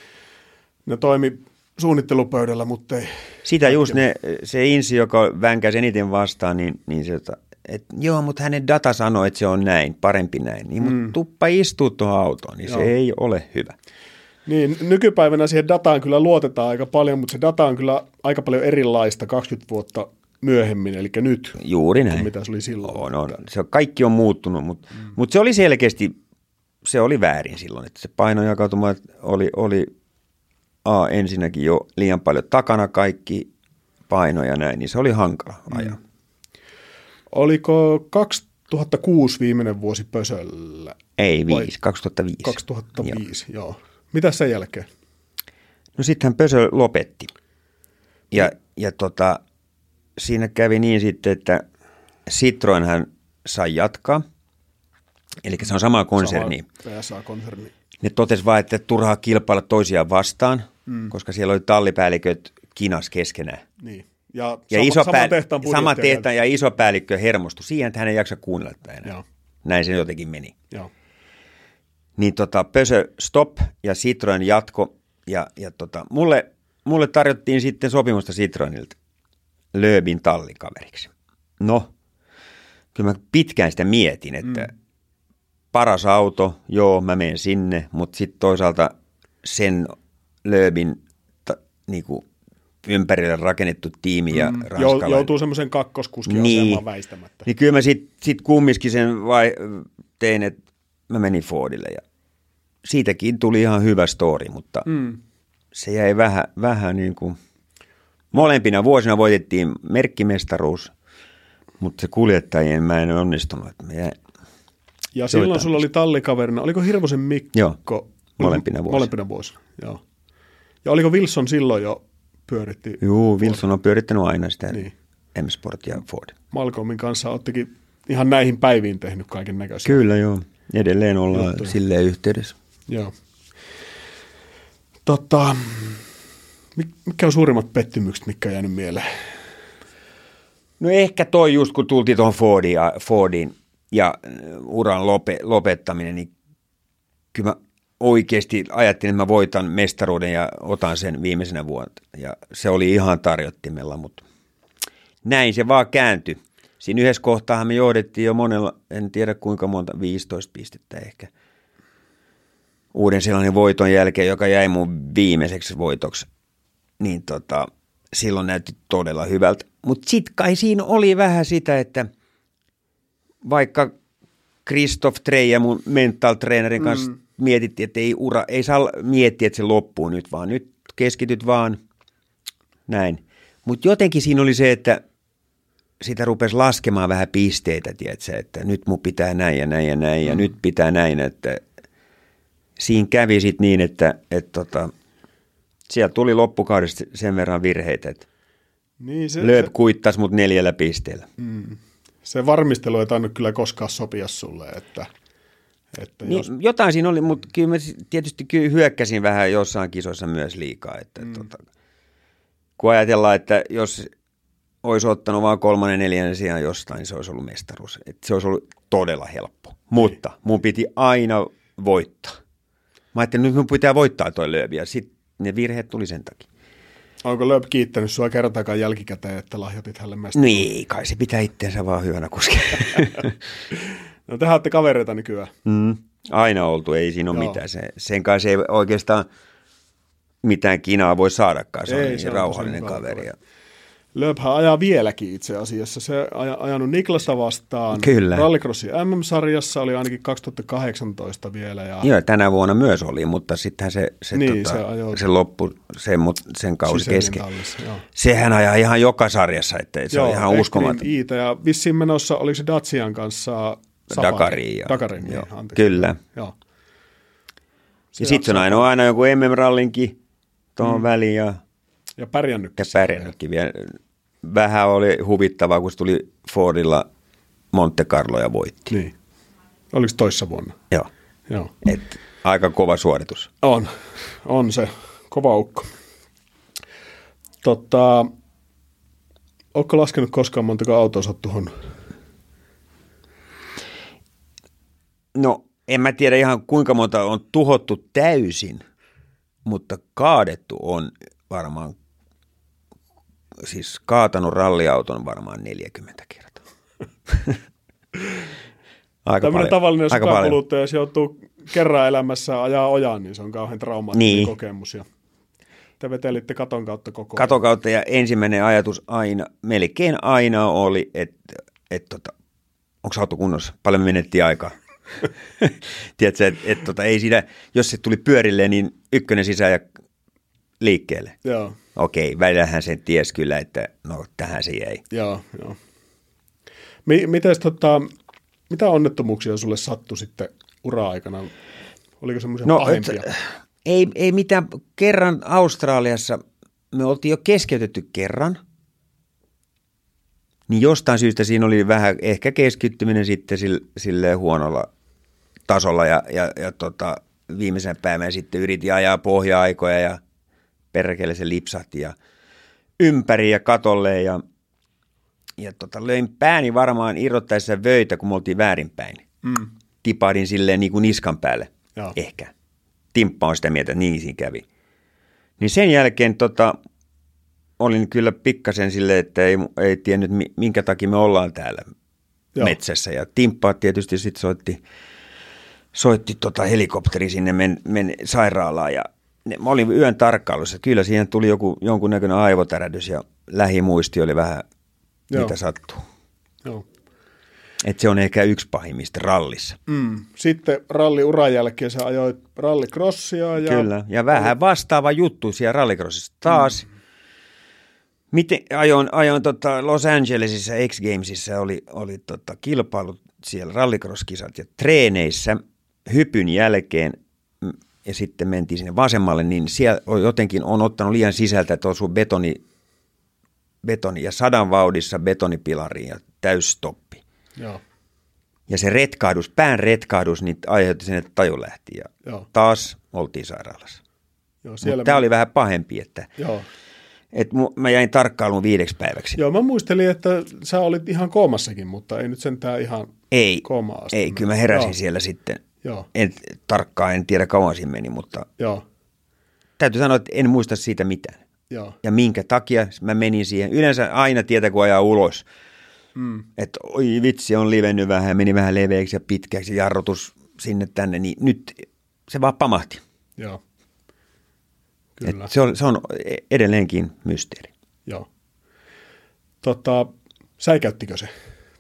Ne toimi suunnittelupöydällä, mutta ei. Sitä just ne, se insi, joka vänkäsi eniten vastaan, niin, niin se, että et, joo, mutta hänen data sanoi, että se on näin, parempi näin. Niin, mutta tuppa istuu tuohon autoon, niin Joo. se ei ole hyvä. Niin, nykypäivänä siihen dataan kyllä luotetaan aika paljon, mutta se data on kyllä aika paljon erilaista 20 vuotta myöhemmin, eli nyt, Juuri näin. mitä se oli silloin. On, on. Se kaikki on muuttunut, mutta mm. mut se oli selkeästi, se oli väärin silloin, että se painojakautuma oli, oli A, ensinnäkin jo liian paljon takana kaikki paino ja näin, niin se oli hankala ajaa. Mm. Oliko 2006 viimeinen vuosi Pösöllä? Ei, Vai- viisi, 2005. 2005, joo. joo. Mitä sen jälkeen? No sittenhän Pösö lopetti. Ja, ja tota, siinä kävi niin sitten, että Citroen hän sai jatkaa. Eli se on sama konserni. Sama PSA-konserni. Ne totesi vain, että turhaa kilpailla toisiaan vastaan, mm. koska siellä oli tallipäälliköt kinas keskenään. Niin. Ja, Ja sama, iso saman pää, tehtaan sama tehtaan ja iso päällikkö hermostui siihen, että hän ei jaksa kuunnella tätä enää. Joo. Näin se jotenkin meni. Joo. Niin tota, Pösö stop ja Citroen jatko. Ja, ja tota, mulle, mulle tarjottiin sitten sopimusta Citroenilta Lööbin tallikaveriksi. No, kyllä mä pitkään sitä mietin, että mm. paras auto, joo, mä menen sinne, mutta sitten toisaalta sen Lööbin ta, niinku, ympärille rakennettu tiimi ja mm. Jou, joutuu semmoisen kakkoskuskin Niin. asemaan väistämättä. Niin kyllä mä sitten sit kumminkin sen vai, tein, että mä menin Fordille ja siitäkin tuli ihan hyvä story, mutta mm. se jäi vähän, vähän niin kuin, molempina vuosina voitettiin merkkimestaruus, mutta se kuljettajien mä en onnistunut. Mä jäin, Ja silloin Joitain. sulla oli tallikaverina, oliko Hirvosen Mikko? Joo, molempina vuosina. Molempina vuosina, joo. Ja oliko Wilson silloin jo pyöritti juu, Wilson on pyörittänyt aina sitä Niin. M-Sport ja Ford. Malcolmin kanssa, ottikin ihan näihin päiviin tehnyt kaiken näköisiä. Kyllä joo, edelleen ollaan Juttuja. silleen yhteydessä. Joo. Tota, mik- mitkä on suurimmat pettymykset, mitkä on jäänyt mieleen? No ehkä toi just kun tultiin tuohon Fordiin, ja- Fordiin ja uran lope, lopettaminen, niin kyllä mä oikeasti ajattelin, että mä voitan mestaruuden ja otan sen viimeisenä vuonna. Ja se oli ihan tarjottimella, mutta näin se vaan kääntyi. Siinä yhdessä kohtaa me johdettiin jo monella, en tiedä kuinka monta, 15 pistettä ehkä. Uuden sellainen voiton jälkeen, joka jäi mun viimeiseksi voitoksi. Niin tota, silloin näytti todella hyvältä. Mutta sitten kai siinä oli vähän sitä, että vaikka Christoph Trey ja mun mental trainerin kanssa mm. Mietittiin, että ei, ura, ei saa miettiä, että se loppuu nyt, vaan nyt keskityt vaan näin. Mutta jotenkin siinä oli se, että sitä rupesi laskemaan vähän pisteitä, tiedätkö, että nyt mun pitää näin ja näin ja näin ja nyt pitää näin, että siinä kävi sitten niin, että, että tota, sieltä tuli loppukaudesta sen verran virheitä, että Niin se, Lööp se, kuittasi mut neljällä pisteellä. se varmistelu ei tainnut kyllä koskaan sopia sulle, että, että Niin, jos, jotain siinä oli, mutta kyllä mä tietysti kyllä hyökkäsin vähän jossain kisoissa myös liikaa. Että, mm. tota, kun ajatellaan, että jos olisi ottanut vain kolmannen neljännen sijaan jostain, niin se olisi ollut mestaruus. Että se olisi ollut todella helppo. Mutta mun piti aina voittaa. Mä ajattelin, nyt mun pitää voittaa toi löövi ja sitten ne virheet tuli sen takia. onko Lööp kiittänyt sua kertaakaan jälkikäteen, että lahjoitit hänelle mestaruuden? Niin, kai se pitää itteensä vaan hyvänä kuskea. No tehän olette kavereita nykyään. Mm, aina oltu, ei siinä ole Joo. mitään. Se, sen kanssa ei oikeastaan mitään kinaa voi saadakaan, se Ei, on niin se on rauhallinen tosi kaveri. Ja, Lööphän ajaa vieläkin itse asiassa. Se on ajanut Niklasta vastaan. Kyllä. Rallycrossin MM-sarjassa oli ainakin 2018 vielä. Ja... Joo, tänä vuonna myös oli, mutta sittenhän se, se, Niin, tota, se ajoi- se loppu, se, sen kausi kesken. joo. Sehän ajaa ihan joka sarjassa, että se on ihan uskomaton. Iitä ja vissiin menossa, oliko se Dacian kanssa Safari? Dakariin, joo. Dakariin, niin, Joo, anteeksi. kyllä. Joo. Ja sitten se on aina, aina joku MM-rallinkin tuohon mm. väliin ja, Ja pärjännyt. ja pärjännytkin vielä. Vähän oli huvittavaa, kun se tuli Fordilla Monte Carlo ja voitti. Niin. Oliko se toissa vuonna? Joo. Joo. Et, aika kova suoritus. On, on se kova ukko. Totta, Oletko laskenut koskaan montako autoa sä oot No, en mä tiedä ihan kuinka monta on tuhottu täysin, mutta kaadettu on varmaan, siis kaatanut ralliauton varmaan 40 kertaa. aika Tämmöinen tavallinen aika paljon. jos joutuu kerran elämässä ajaa ojaan, niin se on kauhean traumaattinen Niin. kokemus. Ja te vetelitte katon kautta koko ajan. Katon kautta ja ensimmäinen ajatus aina, melkein aina oli, että et, tota, onko auto kunnossa, paljon me menettiin aikaa. Tiedätkö, että et, tota, ei siinä, jos se tuli pyörilleen, niin ykkönen sisään ja liikkeelle. Joo, Okei, välillähän sen ties kyllä, että no tähän se jäi. joo, joo. Mi- mites, tota, mitä onnettomuuksia sulle sattui sitten ura-aikana? Oliko semmoisia No, pahempia? et, ei, ei mitään. Kerran Australiassa me oltiin jo keskeytetty kerran. Niin jostain syystä siinä oli vähän ehkä keskittyminen sitten sille, sille huonolla tasolla ja, ja, ja tota, viimeisen päivän sitten yritin ajaa pohja-aikoja ja perkele se lipsahti ja ympäri ja katolle ja, ja tota, löin pääni varmaan irrottaessa vöitä, kun me oltiin väärinpäin. Mm. Tipahdin silleen niin kuin niskan päälle. Joo. Ehkä. Timppa on sitä mieltä, että niin siinä kävi. Niin sen jälkeen tota, olin kyllä pikkasen silleen, että ei, ei tiennyt mi- minkä takia me ollaan täällä. Joo. metsässä. Ja Timppa tietysti sitten soitti, soitti tota helikopteri sinne men, men sairaalaan ja ne, mä olin yön tarkkailussa. Kyllä siihen tuli joku, jonkunnäköinen aivotärähdys ja lähimuisti oli vähän, Joo. mitä sattuu. Joo. Et se on ehkä yksi pahimmista rallissa. Mm. Sitten ralli-uran jälkeen sä ajoit rallikrossia. Ja... Kyllä, ja vähän vastaava juttu siellä rallycrossissa taas. Mm. Miten, ajoin, ajoin tota Los Angelesissa X Gamesissa oli, oli tota kilpailut siellä rallycross-kisat ja treeneissä hypyn jälkeen mm, ja sitten mentiin sinne vasemmalle, niin siellä on jotenkin on ottanut liian sisältä, että osuu betoni, betoni ja sadan vauhdissa betonipilariin ja täysstoppi. Joo. Ja se retkahdus, pään retkahdus, niin aiheutti sen, että taju lähti ja Joo. taas oltiin sairaalassa. Joo, Mutta tämä oli vähän pahempi, että, Joo. että mu- mä jäin tarkkailuun viideksi päiväksi. Joo, mä muistelin, että sä olit ihan koomassakin, mutta ei nyt sentään ihan Ei, koomaa asti ei kyllä mä heräsin Joo. siellä sitten. Joo, En, tarkkaan en tiedä kauan siinä meni, mutta joo, täytyy sanoa, että en muista siitä mitään. joo. Ja minkä takia mä menin siihen. Yleensä aina tietää, kun ajaa ulos, Mm. että oi vitsi, on livennyt vähän, meni vähän leveäksi ja pitkäksi, jarrutus sinne tänne, niin nyt se vaan pamahti. Joo. Et Kyllä, se, on, se on edelleenkin mysteeri. joo. Tota, säikäyttikö se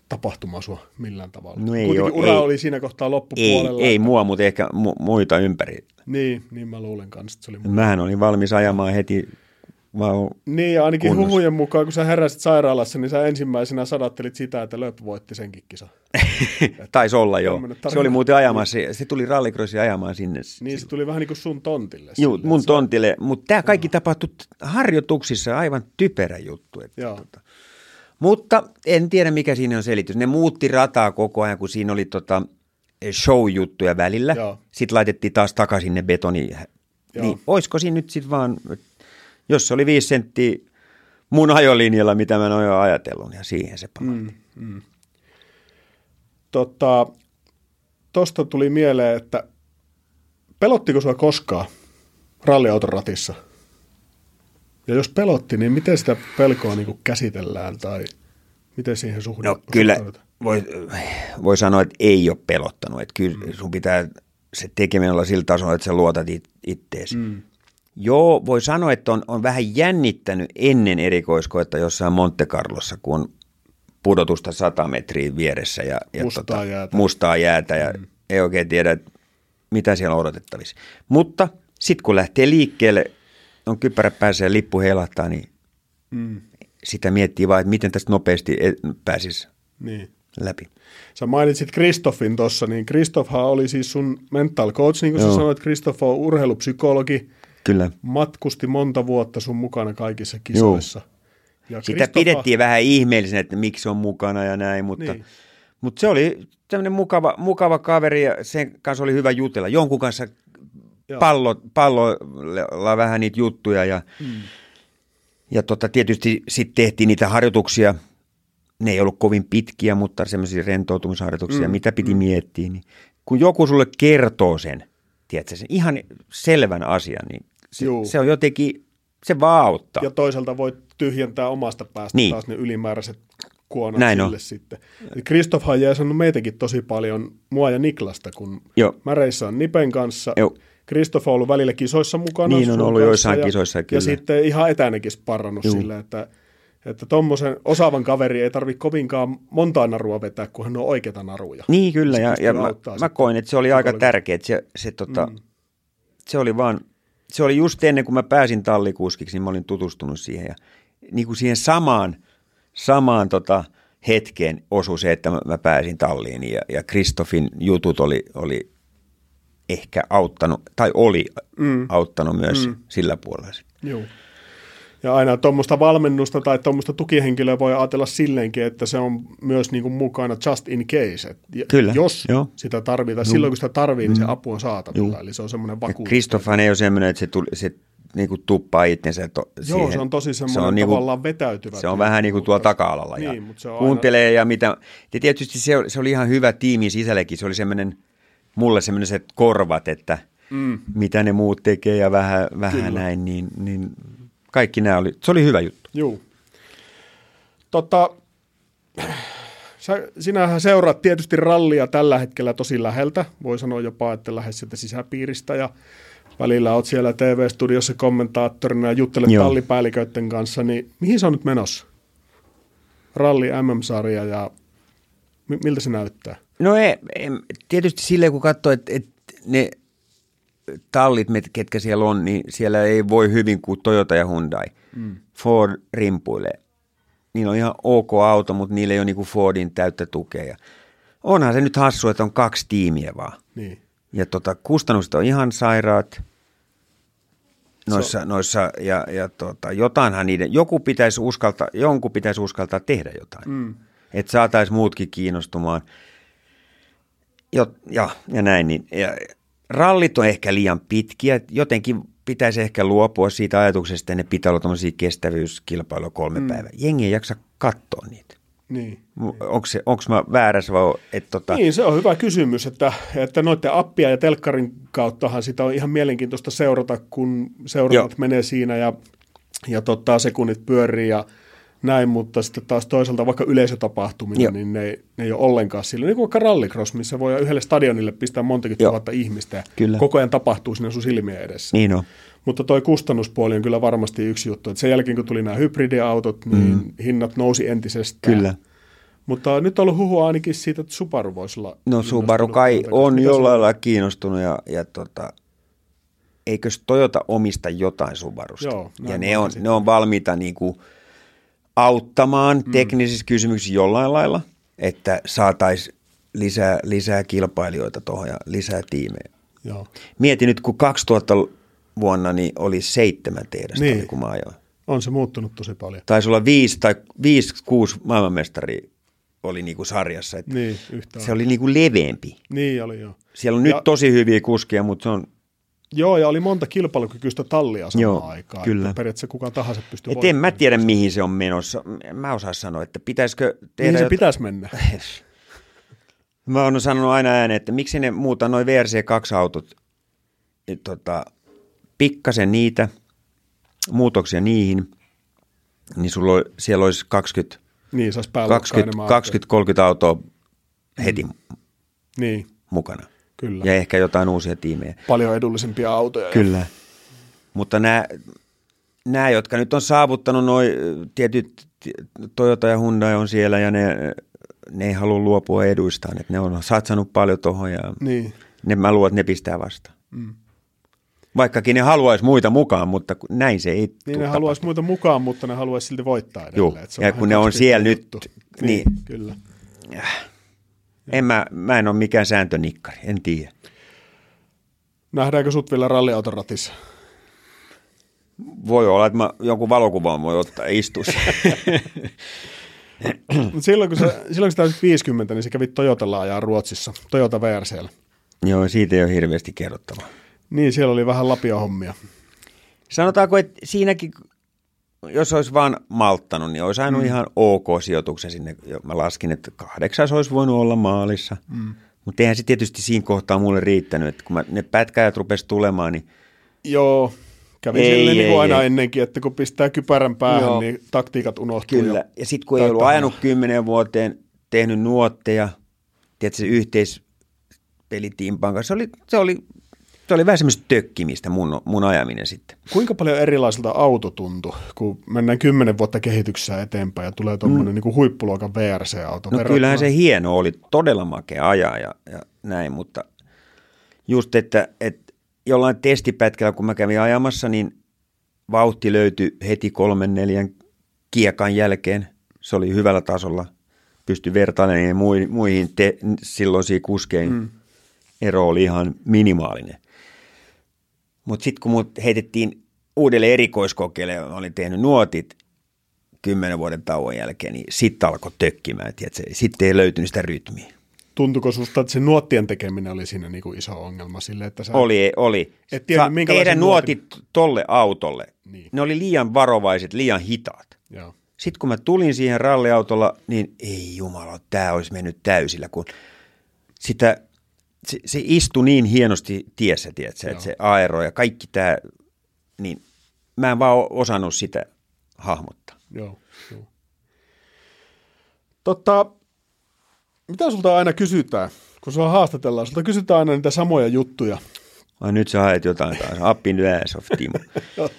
tapahtuma sua millään tavalla? No ei Kuitenkin oo- ura ei. oli siinä kohtaa Ei, loppupuolella. ei mua, mutta ehkä mu- muita ympäri. Niin, niin mä luulen kanssa, että se oli. Mähän olin valmis ajamaan heti vaan Niin, ja ainakin kunnossa. huhujen mukaan, kun sä heräsit sairaalassa, niin sä ensimmäisenä sadattelit sitä, että Lööp voitti senkin kisa. Taisi olla jo. Se oli muuten ajamassa, se tuli rallycrossia ajamaan sinne. Niin se tuli vähän niin kuin sun tontille. Silleen, mun tontille, mutta tämä kaikki tapahtui harjoituksissa, aivan typerä juttu. Että, Joo, mutta en tiedä, mikä siinä on selitys. Ne muutti rataa koko ajan, kun siinä oli tota show-juttuja välillä. Joo. Sitten laitettiin taas takaisin ne betoni. Joo. Niin olisiko siinä nyt sitten vaan, jos se oli viisi senttiä mun ajolinjalla, mitä mä oon jo ajatellut, ja siihen se pamahti. Mm. Tota, tosta tuli mieleen, että pelottiko sua koskaan ralliauton ratissa? Ja jos pelotti, niin miten sitä pelkoa niin kuin käsitellään tai miten siihen suhde, No kyllä voi, voi sanoa, että ei ole pelottanut. Että kyllä sun pitää se tekeminen olla sillä tasolla, että sä luotat it, itteesi. Mm. Joo, voi sanoa, että on, on vähän jännittänyt ennen erikoiskoetta jossain Monte Carlossa, kun on pudotusta 100 metriä vieressä ja, ja Mustaa tota, jäätä. mustaa jäätä ja mm. ei oikein tiedä, mitä siellä on odotettavissa. Mutta sitten kun lähtee liikkeelle, on kypärä päässä ja lippu heilahtaa, niin Mm. sitä miettii vaan, että miten tästä nopeasti e- pääsisi Niin. läpi. Sä mainitsit Kristoffin tuossa, niin Kristoffhan oli siis sun mental coach, niin kuin sä Joo. sanoit, Kristoff on urheilupsykologi, Kyllä. matkusti monta vuotta sun mukana kaikissa kisoissa. Ja Sitä Kristoffa- pidettiin vähän ihmeellisenä, että miksi se on mukana ja näin, mutta, Niin. mutta se oli tämmöinen mukava, mukava kaveri ja sen kanssa oli hyvä jutella. Jonkun kanssa. Pallo, pallolla vähän niitä juttuja ja, mm. ja tota, tietysti sitten tehtiin niitä harjoituksia. Ne ei ollut kovin pitkiä, mutta semmoisia rentoutumisharjoituksia, mm. mitä piti mm. miettiä. Niin kun joku sulle kertoo sen, tiedätkö, sen ihan selvän asian, niin se, Juu. se on jotenkin, se vaan. Ja toisaalta voit tyhjentää omasta päästä Niin. taas ne ylimääräiset kuonot Näin sille on. sitten. Kristoffhan on jeesannut meitäkin tosi paljon, mua ja Niklasta, kun Joo. mä reissaan Nipen kanssa. Joo. Kristoff on ollut välillä kisoissa mukana. Niin on ollut joissain ja, kisoissa, Ja kyllä. sitten ihan etänäkin sparrannut Juu. sillä, että että tuommoisen osaavan kaveri ei tarvitse kovinkaan montaa narua vetää, kun hän on oikeita naruja. Niin kyllä, ja, ja mä, mä koin, että se oli aika tärkeä, että se, se, tota, mm. se oli vaan, se oli just ennen kuin mä pääsin tallikuskiksi, niin mä olin tutustunut siihen ja niin kuin siihen samaan, samaan tota, hetkeen osui se, että mä, mä pääsin talliin ja, ja Kristoffin jutut oli, oli ehkä auttanut, tai oli mm. auttanut myös mm. sillä puolella. Joo. Ja aina tuommoista valmennusta tai tuommoista tukihenkilöä voi ajatella silleenkin, että se on myös niin kuin mukana just in case. Et j- Kyllä, Jos joo. sitä tarvitaan, silloin kun sitä tarvii, niin se apu on saatavilla. Joo. Eli se on semmoinen Ja vakuus. Kristofhan ei ole semmoinen, että se, tuli, se niin kuin tuppaa itsensä to, Joo, siihen. se on tosi Se semmoinen on niinku- tavallaan vetäytyvä. Se on vähän niin kuin tuolla taka-alalla ja Niin, mutta se on kuuntelee ja mitä. Ja tietysti se, oli- se oli ihan hyvä tiimi sisälläkin. Se oli semmoinen, mulle semmoiset korvat, että mm. mitä ne muut tekee ja vähän, vähän Kyllä. näin, niin, niin kaikki nämä oli, se oli hyvä juttu. Joo. Tota, sä, sinähän seuraat tietysti rallia tällä hetkellä tosi läheltä. Voi sanoa jopa, että lähes sieltä sisäpiiristä ja välillä oot siellä TV-studiossa kommentaattorina ja juttelet Joo. tallipäälliköiden kanssa, niin mihin se on nyt menossa? Ralli MM-sarja ja mi- miltä se näyttää? No ei, ei, tietysti silleen kun katsoo, että, että ne tallit, ketkä siellä on, niin siellä ei voi hyvin kuin Toyota ja Hyundai. Mm. Ford rimpuilee. Niillä on ihan ok auto, mutta niillä ei ole niinku Fordin täyttä tukea. Onhan se nyt hassu, että on kaksi tiimiä vaan. Niin. Ja tota, kustannukset on ihan sairaat noissa, noissa ja, ja tota, jotainhan niiden, joku pitäisi uskaltaa, jonkun pitäisi uskaltaa tehdä jotain. Mm. Että saataisiin muutkin kiinnostumaan. Jo, ja, ja näin. Niin, ja, rallit on ehkä liian pitkiä. Jotenkin pitäisi ehkä luopua siitä ajatuksesta, että ne pitää olla tämmöisiä kestävyyskilpailuja kolme mm. päivää. Jengi ei jaksa katsoa niitä. Niin. Onko, se, onko mä väärässä vai että tota, Niin, se on hyvä kysymys, että, että noiden appia ja telkkarin kauttahan sitä on ihan mielenkiintoista seurata, kun seurannat Joo. menee siinä ja, ja tota, sekunnit pyörii ja näin, mutta sitten taas toisaalta vaikka yleisötapahtumina, Joo. niin ne, ne ei ole ollenkaan sillä. Niin kuin vaikka rallycross, missä voi yhdelle stadionille pistää montakin Joo. tuhatta ihmistä ja Kyllä. koko ajan tapahtuu siinä sun silmien edessä. niin on. Mutta toi kustannuspuoli on kyllä varmasti yksi juttu. Että sen jälkeen, kun tuli nämä hybridiautot, niin mm. hinnat nousi entisestään. Kyllä. Mutta nyt on ollut huhua ainakin siitä, että Subaru voisi olla No Subaru kai on Mitä jollain lailla kiinnostunut ja, ja tota, eikös Toyota omista jotain Subarusta? Joo, ja ne on, ne on valmiita niinku auttamaan mm. teknisissä kysymyksissä jollain lailla, että saataisiin lisää, lisää kilpailijoita tuohon ja lisää tiimejä. Joo. Mieti nyt, kun 2000 vuonna niin oli seitsemän tehdasta, Niin. niin. kun mä ajoin. On se muuttunut tosi paljon. Taisi olla viisi tai viisi, kuusi maailmanmestaria oli niinku sarjassa. Että Niin, yhtä Se oli niinku leveämpi. Niin oli joo. Siellä on Ja- nyt tosi hyviä kuskia, mutta se on... Joo, ja oli monta kilpailukykyistä tallia samaan Joo, aikaan. kyllä. Että periaatteessa kuka tahansa pystyy Et en mä tiedä, mihin se on menossa. Mä osaan sanoa, että pitäisikö tehdä... Mihin se jota- pitäisi mennä? Mä oon sanonut aina ääneen, että miksi ne muuta noin VRC2-autot, et tota, pikkasen niitä, muutoksia niihin, niin sulla on, siellä olisi 20, Niin, saisi pääluokkaa 20, enemmän 20 autoa heti autoja. Niin, mukana. Kyllä. Ja ehkä jotain uusia tiimejä. Paljon edullisempia autoja. ja- Kyllä. Mutta nämä, nämä, jotka nyt on saavuttanut noin tietyt, Toyota ja Hyundai on siellä ja ne, ne ei halua luopua eduistaan, että ne on satsannut paljon tuohon ja Niin. ne, mä luulen, että ne pistää vastaan. Mm. Vaikkakin ne haluaisi muita mukaan, mutta näin se ei Niin ne haluaisi muita mukaan, mutta ne haluaisi silti voittaa edelleen. Se ja kun ne on siellä nyt, juttu. niin. Niin, kyllä. En mä, mä en ole mikään sääntönikkari, en tiedä. Nähdäänkö sut vielä ralliautoratissa? Voi olla, että mä jonkun valokuvan voi ottaa Mut silloin, kun sä, silloin kun sä täysit 50, niin sä kävit Toyotalla ajaa Ruotsissa, Toyota VRCllä. Joo, siitä ei ole hirveästi kerrottavaa. Niin, siellä oli vähän lapiohommia. Sanotaanko, että siinäkin, jos olisi vaan malttanut, niin olisi aina mm. ihan ok sijoituksen sinne. Mä laskin, että kahdeksas olisi voinut olla maalissa. Mm. Mutta eihän se tietysti siinä kohtaa mulle riittänyt, että kun mä, ne pätkäjät rupesi tulemaan, niin Joo, kävi Ei, ei, silleen niin ei, kuin aina ei. ennenkin, että kun pistää kypärän päähän, Joo. Niin taktiikat unohtuu. Kyllä. Ja, Ja sitten kun ei ollut ajanut kymmenen vuoteen, tehnyt nuotteja, tiedätkö, se yhteispelitimpan kanssa, se oli, se oli, se oli vähän semmoista tökkimistä mun, mun ajaminen sitten. Kuinka paljon erilaiselta auto tuntui, kun mennään kymmenen vuotta kehityksessä eteenpäin ja tulee tuommoinen mm. niin huippuluokan VRC-auto? No kyllähän se hieno oli, todella makea ajaa ja, ja näin, mutta just, että, että jollain testipätkällä, kun mä kävin ajamassa, niin vauhti löytyi heti kolmen neljän kiekan jälkeen. Se oli hyvällä tasolla. Pystyi vertailemaan muihin, muihin te, silloisiin kuskeihin. Mm. Ero oli ihan minimaalinen. Mutta sitten kun mut heitettiin uudelle erikoiskokeelle, ja mä olin tehnyt nuotit kymmenen vuoden tauon jälkeen, niin sitten alkoi tökkimään. Sitten ei löytynyt sitä rytmiä. Tuntuiko susta, että se nuottien tekeminen oli siinä niin kuin iso ongelma sille, että sä... Oli, oli. Et tiedä, minkälaisen tehdä nuotit tolle autolle. Niin. Ne oli liian varovaiset, liian hitaat. Joo. Sitten kun mä tulin siihen ralliautolla, niin ei jumala, tämä olisi mennyt täysillä, kun sitä, se, se istui niin hienosti tiessä, tiedätkö, että se aero ja kaikki tämä, niin mä en vaan osannut sitä hahmottaa. Joo, joo. Totta, mitä sulta aina kysytään, kun sua haastatellaan? Sulta kysytään aina niitä samoja juttuja. Ai nyt sä haet jotain taas, ass of Timo.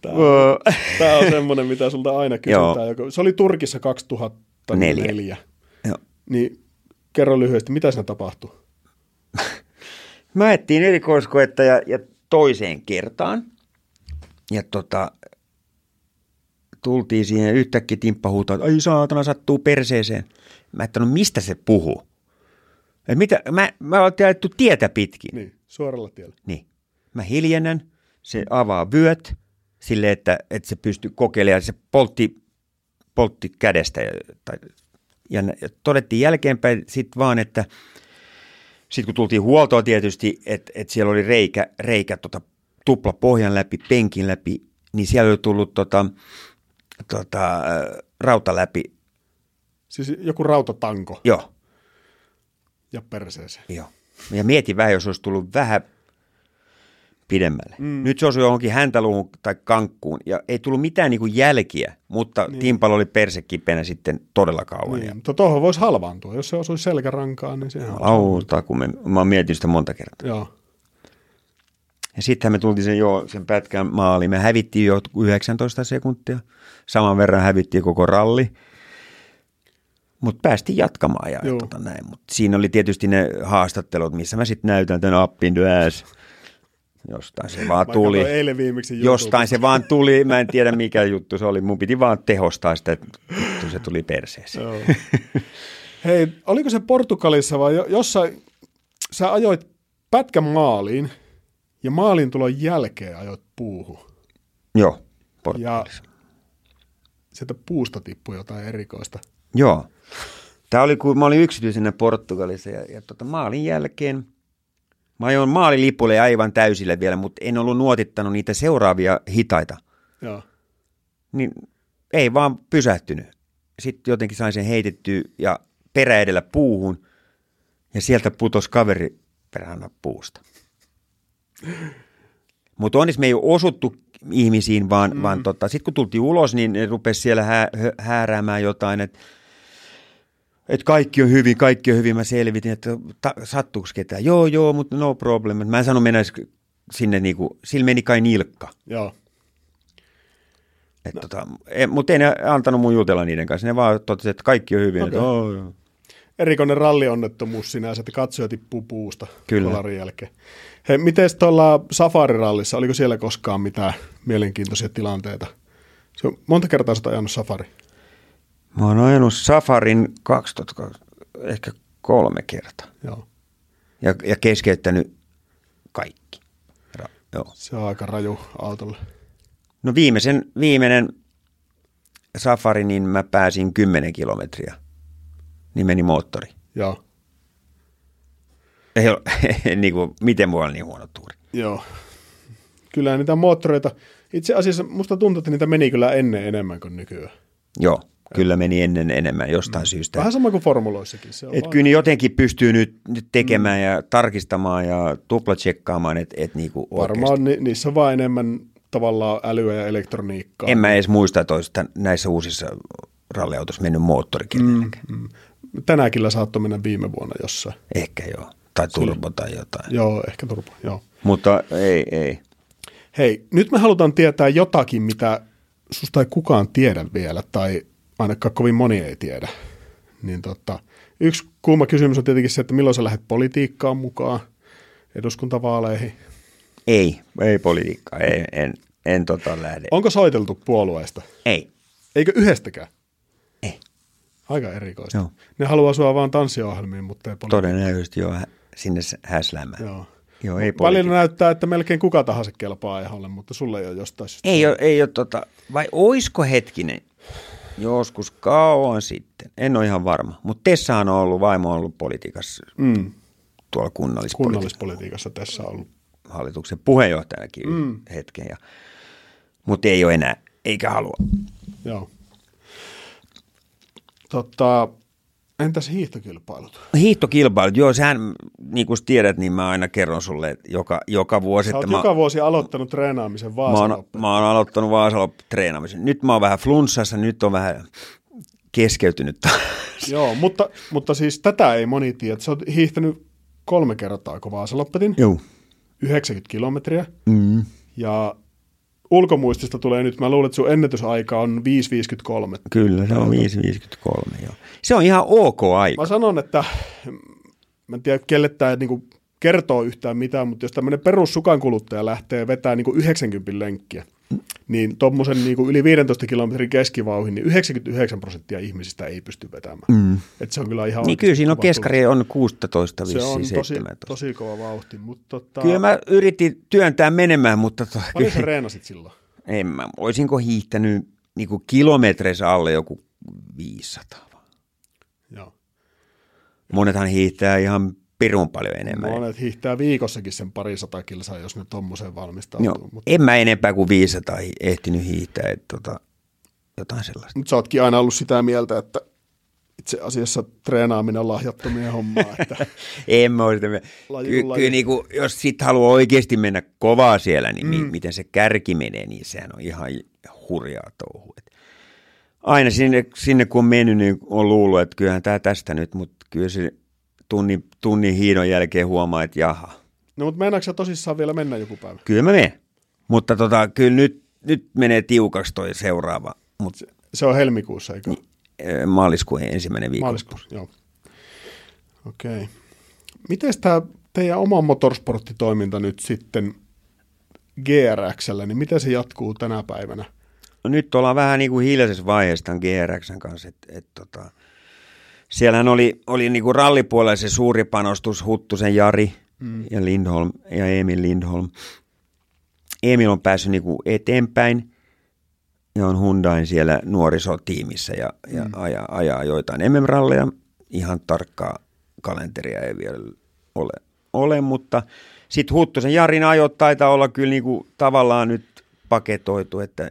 Tämä on, tämä on semmoinen, mitä sulta aina Joo. kysytään. Joko- Se oli Turkissa 2004. Neljä. Joo. Niin kerro lyhyesti, mitä siinä tapahtui? Mä ajettiin erikoiskoetta ja, ja toiseen kertaan. Ja tota, tultiin siihen yhtäkkiä timppa huutaa, että ai saatana sattuu perseeseen. Mä että no mistä se puhuu? Et mitä, mä, mä olin ajettu tietä pitkin. Niin, suoralla tiellä. Niin. Mä hiljennän, se avaa vyöt sille, että, että se pystyy kokeilemaan. Se poltti, poltti kädestä. Ja, tai, ja, ja todettiin jälkeenpäin sitten vaan, että sitten kun tultiin huoltoon tietysti, että, että siellä oli reikä, reikä tota, tupla pohjan läpi, penkin läpi, niin siellä oli tullut tota, tota, äh, rauta läpi. Siis joku rautatanko Joo, ja perseeseen. Joo. Ja mietin vähän, jos olisi tullut vähän pidemmälle. Mm. Nyt se osui johonkin häntäluuhun tai kankkuun ja ei tullut mitään niin kuin jälkiä, mutta niin. Timpalo oli persekipenä sitten todella kauan. Niin, Niin. mutta tuohon voisi halvaantua. Jos se osuisi selkärankaan, niin sehän on. Lauta, kun me, mä oon miettinyt sitä monta kertaa. Joo. Ja sittenhän me tultiin sen, jo, sen pätkän maaliin. Me hävittiin jo 19 sekuntia. Saman verran hävittiin koko ralli. Mutta päästiin jatkamaan ja Joo. tota näin. Mut siinä oli tietysti ne haastattelut, missä mä sitten näytän tämän up in the ass. Jostain se vaan tuli. eilen viimeksi Jostain se vaan tuli, mä en tiedä mikä juttu se oli. Mun piti vaan tehostaa sitä, että se tuli perseeseen. Joo. Hei, oliko se Portugalissa vai jo- jossain, sä ajoit pätkän maaliin ja maalin tulon jälkeen ajoit puuhun. Joo, Ja Portugalissa. sieltä puusta tippui jotain erikoista. Joo. Tämä oli, kun mä olin yksityisenä Portugalissa ja, ja tota, maalin jälkeen, mä ajoin maalilipulle aivan täysille vielä, mutta en ollut nuotittanut niitä seuraavia hitaita. Joo. Niin ei vaan pysähtynyt. Sitten jotenkin sain sen heitettyä ja perä edellä puuhun ja sieltä putosi kaveri perhana puusta. Mutta onneksi me ei osuttu ihmisiin, vaan, mm. vaan tota, sitten kun tultiin ulos, niin ne rupesi siellä hää, hö- hääräämään jotain, että et kaikki on hyvin, kaikki on hyvin. Mä selvitin, että ta, sattuuko ketään. Joo, joo, mutta no problem. Mä en sano mennä sinne niinku, sillä meni kai nilkka. Joo. Et no. tota, e, mutta ei ne antanut mun jutella niiden kanssa. Ne vaan totesivat, että kaikki on hyvin. Okay. Että, oh, joo. Erikoinen rallionnettomuus sinänsä, että katsoja tippuu puusta Kyllä. kolarin jälkeen. Hei, miten tuolla safarirallissa, oliko siellä koskaan mitään mielenkiintoisia tilanteita? Se on, monta kertaa sä oot ajanut safari? Mä oon ajanut Safarin 2000, ehkä kolme kertaa. Joo. Ja, ja keskeyttänyt kaikki. Ra, joo. Se on aika raju autolle. No viimeisen, viimeinen Safari, niin mä pääsin 10 kilometriä. Niin meni moottori. Joo. Ei ole, niin kuin, miten mulla on niin huono tuuri? Joo. Kyllä niitä moottoreita, itse asiassa musta tuntuu, että niitä meni kyllä ennen enemmän kuin nykyään. Joo, kyllä meni ennen enemmän jostain syystä. Vähän sama kuin formuloissakin. Se on Et kyllä ne jotenkin pystyy nyt, nyt tekemään mm. ja tarkistamaan ja tuplatsekkaamaan, että et niinku. Varmaan ni, niissä on vaan enemmän tavallaan älyä ja elektroniikkaa. En mä edes muista, että olisi näissä uusissa ralliautoissa mennyt moottori kenellekään. Mm. Tänäkin saattoi mennä viime vuonna jossain. Ehkä joo. Tai turbo tai jotain. Joo, ehkä turpa, joo. Mutta ei, ei. Hei, nyt me halutaan tietää jotakin, mitä susta ei kukaan tiedä vielä, tai ainakaan kovin moni ei tiedä. Niin tota, yksi kuuma kysymys on tietenkin se, että milloin sä lähdet politiikkaan mukaan, eduskuntavaaleihin. Ei, ei politiikkaa. Ei, en, en tota lähde. Onko soiteltu puolueesta? Ei. Eikö yhdestäkään? Ei. Aika erikoista. Joo. Ne haluaa sua vaan tanssiohjelmiin, mutta ei politiikkaan. Todennäköisesti joo sinne häsläämään. Joo. Joo, ei Välillä politiikkaa. näyttää, että melkein kuka tahansa kelpaa eholle, mutta sulle ei ole jostain syystä. Ei ole, ei ole tota, vai oisko hetkinen, joskus kauan sitten, en ole ihan varma, mutta Tessahan on ollut, vaimo on ollut politiikassa Mm, tuolla kunnallispolitiikassa, kunnallispolitiikassa tässä on ollut. hallituksen puheenjohtajanakin mm. hetken, ja, mutta ei ole enää, eikä halua. Joo. Totta, entäs hiihtokilpailut? Hiihtokilpailut, joo, sehän, niin kuin tiedät, niin mä aina kerron sulle että joka, joka vuosi, Sä että mä, joka vuosi aloittanut treenaamisen mä, Vaasan oon, mä oon aloittanut Vaasalop-treenaamisen. Nyt mä oon vähän flunssassa, nyt on vähän keskeytynyt taas. Joo, mutta, mutta siis tätä ei moni tiedä. Sä oot hiihtänyt kolme kertaa, kun Vaasa lopetin, Joo. 90 kilometriä. Mm. Ja ulkomuistista tulee nyt, mä luulen, että sun ennätysaika on 5.53. Kyllä, se on 5,53, joo. Se on ihan ok aika. Mä sanon, että mä en tiedä, kelle tämä niinku kertoo yhtään mitään, mutta jos tämmöinen perussukan kuluttaja lähtee vetää niinku 90 lenkkiä, niin tuommoisen niinku yli 15 kilometrin keskivauhin, niin 99 prosenttia ihmisistä ei pysty vetämään. Mm. Et se on kyllä ihan Niin kyllä siinä on keskari on 16 tulos. Se on vissiin, tosi, 17. tosi kova vauhti, mutta tota, Kyllä mä yritin työntää menemään, mutta to, paljon sä reenasit silloin? en mä, olisinko hiihtänyt niinku kilometreissä alle joku 500 vaan. Joo. Monethan hiihtää ihan pirun paljon enemmän. Monet hiihtää viikossakin sen pari sata kilsaa, jos ne tommoseen valmistautuu. Joo, Mutta en mä enempää kuin 500 hi- ehtinyt hiihtää, että tota, jotain sellaista. mut sä ootkin aina ollut sitä mieltä, että itse asiassa treenaaminen on lahjattomia hommaa. Että En mä ole sitä mieltä. Laju- Ky- laju. kyllä niinku, jos sit haluaa oikeasti mennä kovaa siellä, niin mm. miten se kärki menee, niin sehän on ihan hurjaa touhua. Et Aina sinne, sinne kun on mennyt, niin on luullut, että kyllähän tämä tästä nyt, mutta kyllä se tunnin, tunnin hiidon jälkeen huomaa, että jaha, No mutta meinaatko sä tosissaan vielä mennä joku päivä? kyllä mä menen. Mutta tota, kyllä nyt, nyt menee tiukaksi toi seuraava, mutta Se on helmikuussa, eikö? eh, maaliskuun ensimmäinen viikko. Maaliskuussa, joo. Okei. Okay. Miten tämä teidän oma motorsporttitoiminta nyt sitten GRXllä, niin miten se jatkuu tänä päivänä? No nyt ollaan vähän niin kuin hiljaisessa vaiheessa tämän GRXn kanssa. Et, et, tota, siellähän oli, oli niin kuin rallipuolella se suuri panostus Huttusen Jari mm. ja Lindholm ja Emil Lindholm. Emil on päässyt niin kuin eteenpäin ja on Hyundain siellä nuorisotiimissä ja, ja mm. ajaa, ajaa joitain MM-ralleja. Ihan tarkkaa kalenteria ei vielä ole, ole mutta sitten Huttusen Jarin ajot taitaa olla kyllä niin kuin tavallaan nyt paketoitu, että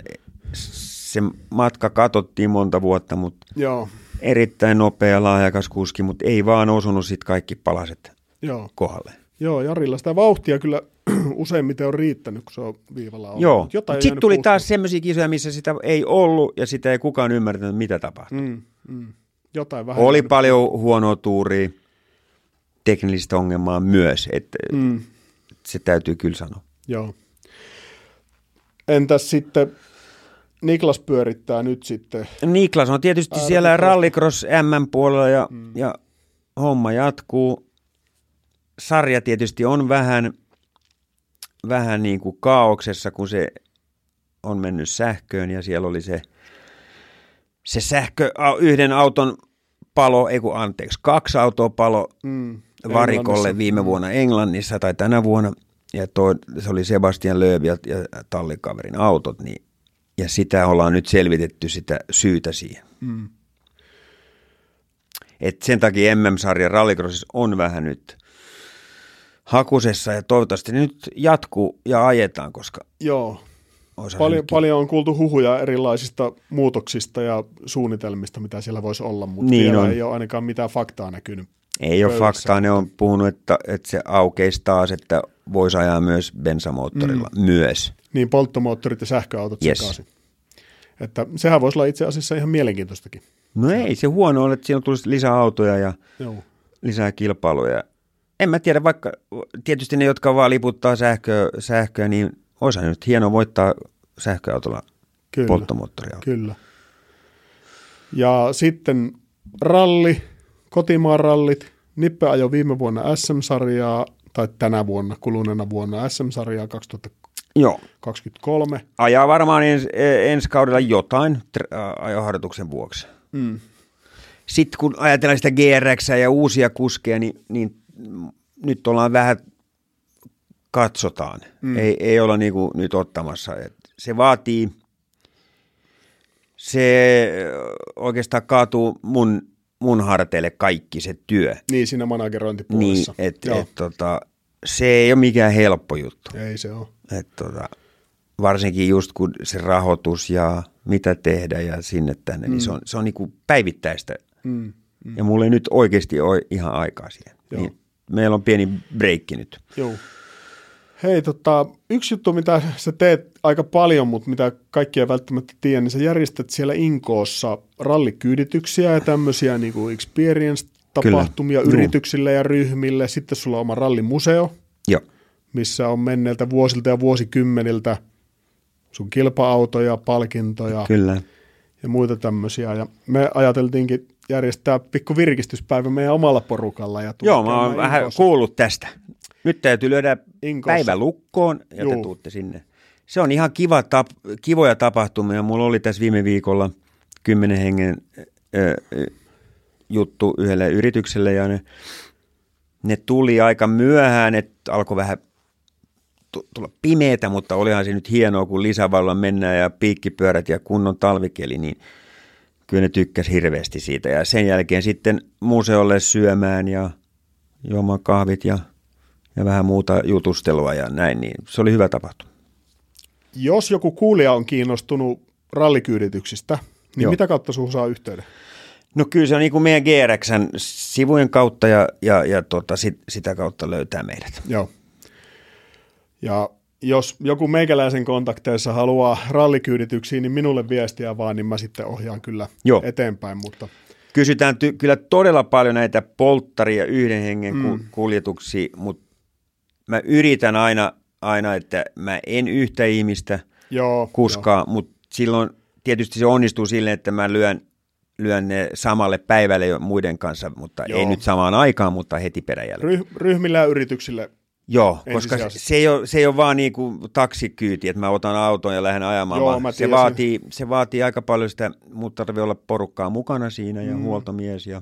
se matka katsottiin monta vuotta, mutta Joo, erittäin nopea lahjakas kuski, mutta ei vaan osunut sitten kaikki palaset joo. kohdalle. Joo, Jarilla sitä vauhtia kyllä useimmiten on riittänyt, kun se on viivalla ollut. Joo, mutta sitten tuli puuttumaan. taas semmoisia kisoja, missä sitä ei ollut ja sitä ei kukaan ymmärtänyt, mitä tapahtui. Mm, mm. Jotain vähän. Oli jäänyt- paljon huonoa tuuria, teknillistä ongelmaa myös, että Mm, se täytyy kyllä sanoa. Joo. Entäs sitten Niklas pyörittää nyt sitten. Niklas on tietysti siellä Rallycross M-puolella ja, mm. ja homma jatkuu. Sarja tietysti on vähän, vähän niin kuin kaauksessa, kun se on mennyt sähköön ja siellä oli se, se sähkö, yhden auton palo, ei kun anteeksi, kaksi autoa palo Mm, varikolle viime vuonna Englannissa tai tänä vuonna. Ja toi, se oli Sebastian Lööv ja, ja tallikaverin autot, niin, ja sitä ollaan nyt selvitetty sitä syytä siihen. Mm. Et sen takia MM-sarja Rallycrossissa on vähän nyt hakusessa ja toivottavasti nyt jatkuu ja ajetaan, koska Joo. Paljon, paljon on kuultu huhuja erilaisista muutoksista ja suunnitelmista, mitä siellä voisi olla, mutta Niin vielä on. ei ole ainakaan mitään faktaa näkynyt. ei ole pöydässä. faktaa, ne on puhunut, että, että se aukeisi taas, että voisi ajaa myös bensamoottorilla mm. myös. Niin polttomoottorit ja sähköautot Yes. sekaisin. Että sehän voisi olla itse asiassa ihan mielenkiintoistakin. No ei se huono ole, että siinä tulisi lisää autoja ja Joo. lisää kilpailuja. En mä tiedä, vaikka tietysti ne, jotka vaan liputtaa sähköä, sähköä niin olisihan nyt hieno voittaa sähköautolla Kyllä. polttomoottoriauto. Kyllä. Ja sitten ralli, kotimaan rallit. Nippe ajoi viime vuonna SM-sarjaa, tai tänä vuonna, kuluneena vuonna SM-sarjaa 2023. Joo. Ajaa varmaan ens, e- ensi kaudella jotain tr- ajoharjoituksen vuoksi. Mm. Sitten kun ajatellaan sitä GRX ja uusia kuskeja, niin, niin nyt ollaan vähän, katsotaan. Mm. Ei, ei olla niinku nyt ottamassa. Et se vaatii, se oikeastaan kaatuu mun, mun harteille kaikki se työ. Niin, siinä Niin, managerointipuolessa. et, Joo. et, tota, se ei ole mikään helppo juttu. Ei se ole. Et, tota, varsinkin just kun se rahoitus ja mitä tehdä ja sinne tänne, mm. niin se on, se on niinku päivittäistä. Mm. Mm. Ja mulla ei nyt oikeasti ole ihan aikaa siihen. Joo. Niin meillä on pieni breikki nyt. Joo. Hei, tota, yksi juttu, mitä sä teet aika paljon, mutta mitä kaikki ei välttämättä tiedä, niin sä järjestät siellä Inkoossa rallikyydityksiä ja tämmöisiä niin kuin experience-tapahtumia Kyllä. Yrityksille ja ryhmille. Sitten sulla on oma rallimuseo, Joo. missä on menneiltä vuosilta ja vuosikymmeniltä sun kilpa-autoja, palkintoja Kyllä. ja muita tämmöisiä. Ja me ajateltiinkin järjestää pikku virkistyspäivä meidän omalla porukalla. Ja Joo, mä oon vähän kuullut tästä. Nyt täytyy lyödä Inkoossa. päivä lukkoon ja Juu. te tuutte sinne. Se on ihan kiva tap, kivoja tapahtumia. Mulla oli tässä viime viikolla kymmenen hengen ö, juttu yhdelle yritykselle ja ne, ne tuli aika myöhään, että alkoi vähän tu- tulla pimeätä, mutta olihan se nyt hienoa, kun lisävalolla mennään ja piikkipyörät ja kunnon talvikeli, niin kyllä ne tykkäs hirveästi siitä. Ja sen jälkeen sitten museolle syömään ja juomaan kahvit ja, ja vähän muuta jutustelua ja näin, niin se oli hyvä tapahtuma. Jos joku kuulija on kiinnostunut rallikyydityksistä, niin Joo. mitä kautta sun saa yhteyden? No kyllä se on niin kuin meidän GRXn sivujen kautta ja, ja, ja tota, sit, sitä kautta löytää meidät. Joo. Ja jos joku meikäläisen kontakteissa haluaa rallikyydityksiä, niin minulle viestiä vaan, niin mä sitten ohjaan kyllä Joo. eteenpäin. Mutta Kysytään ty- kyllä todella paljon näitä polttaria yhden hengen mm. kuljetuksia, mutta mä yritän aina, aina, että mä en yhtä ihmistä joo, kuskaa, mutta silloin tietysti se onnistuu silleen, että mä lyön, lyön ne samalle päivälle jo muiden kanssa, mutta Joo. ei nyt samaan aikaan, mutta heti peräjälkeen. Ryh- ryhmillä ja yrityksille. Joo, koska se ei, ole, se ei ole vaan niin kuin taksikyyti, että mä otan auton ja lähden ajamaan, Joo, vaan se, vaatii, se vaatii aika paljon sitä, mutta tarvii olla porukkaa mukana siinä ja mm. huoltomies ja,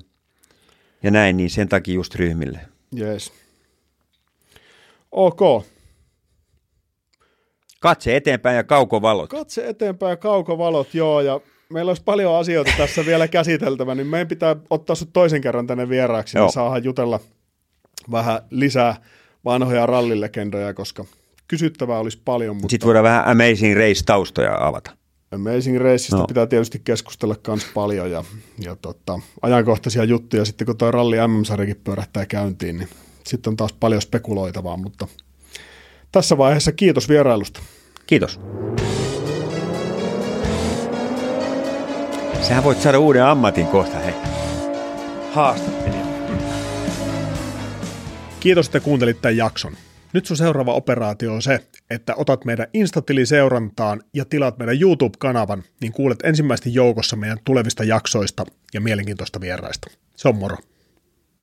ja näin, niin sen takia just ryhmille. Yes. Ok. Katse eteenpäin ja kaukovalot. Katse eteenpäin ja kaukovalot, joo, ja meillä olisi paljon asioita tässä vielä käsiteltävä, niin meidän pitää ottaa sut toisen kerran tänne vieraaksi, Joo. niin saadaan jutella vähän lisää vanhoja rallilegendoja, koska kysyttävää olisi paljon, mutta Sitten voidaan vähän Amazing Race-taustoja avata. Amazing Raceista No. no. pitää tietysti keskustella myös paljon ja, ja tota, ajankohtaisia juttuja sitten kun tuo ralli MM-sarjakin pyörähtää käyntiin, niin sitten on taas paljon spekuloitavaa, mutta tässä vaiheessa kiitos vierailusta. Kiitos. Sähän voit saada uuden ammatin kohta, hei. Haastattelija. Kiitos, että kuuntelit tämän jakson. Nyt sun seuraava operaatio on se, että otat meidän Instatili-seurantaan ja tilaat meidän YouTube-kanavan, niin kuulet ensimmäisesti joukossa meidän tulevista jaksoista ja mielenkiintoista vieraista. Se on moro.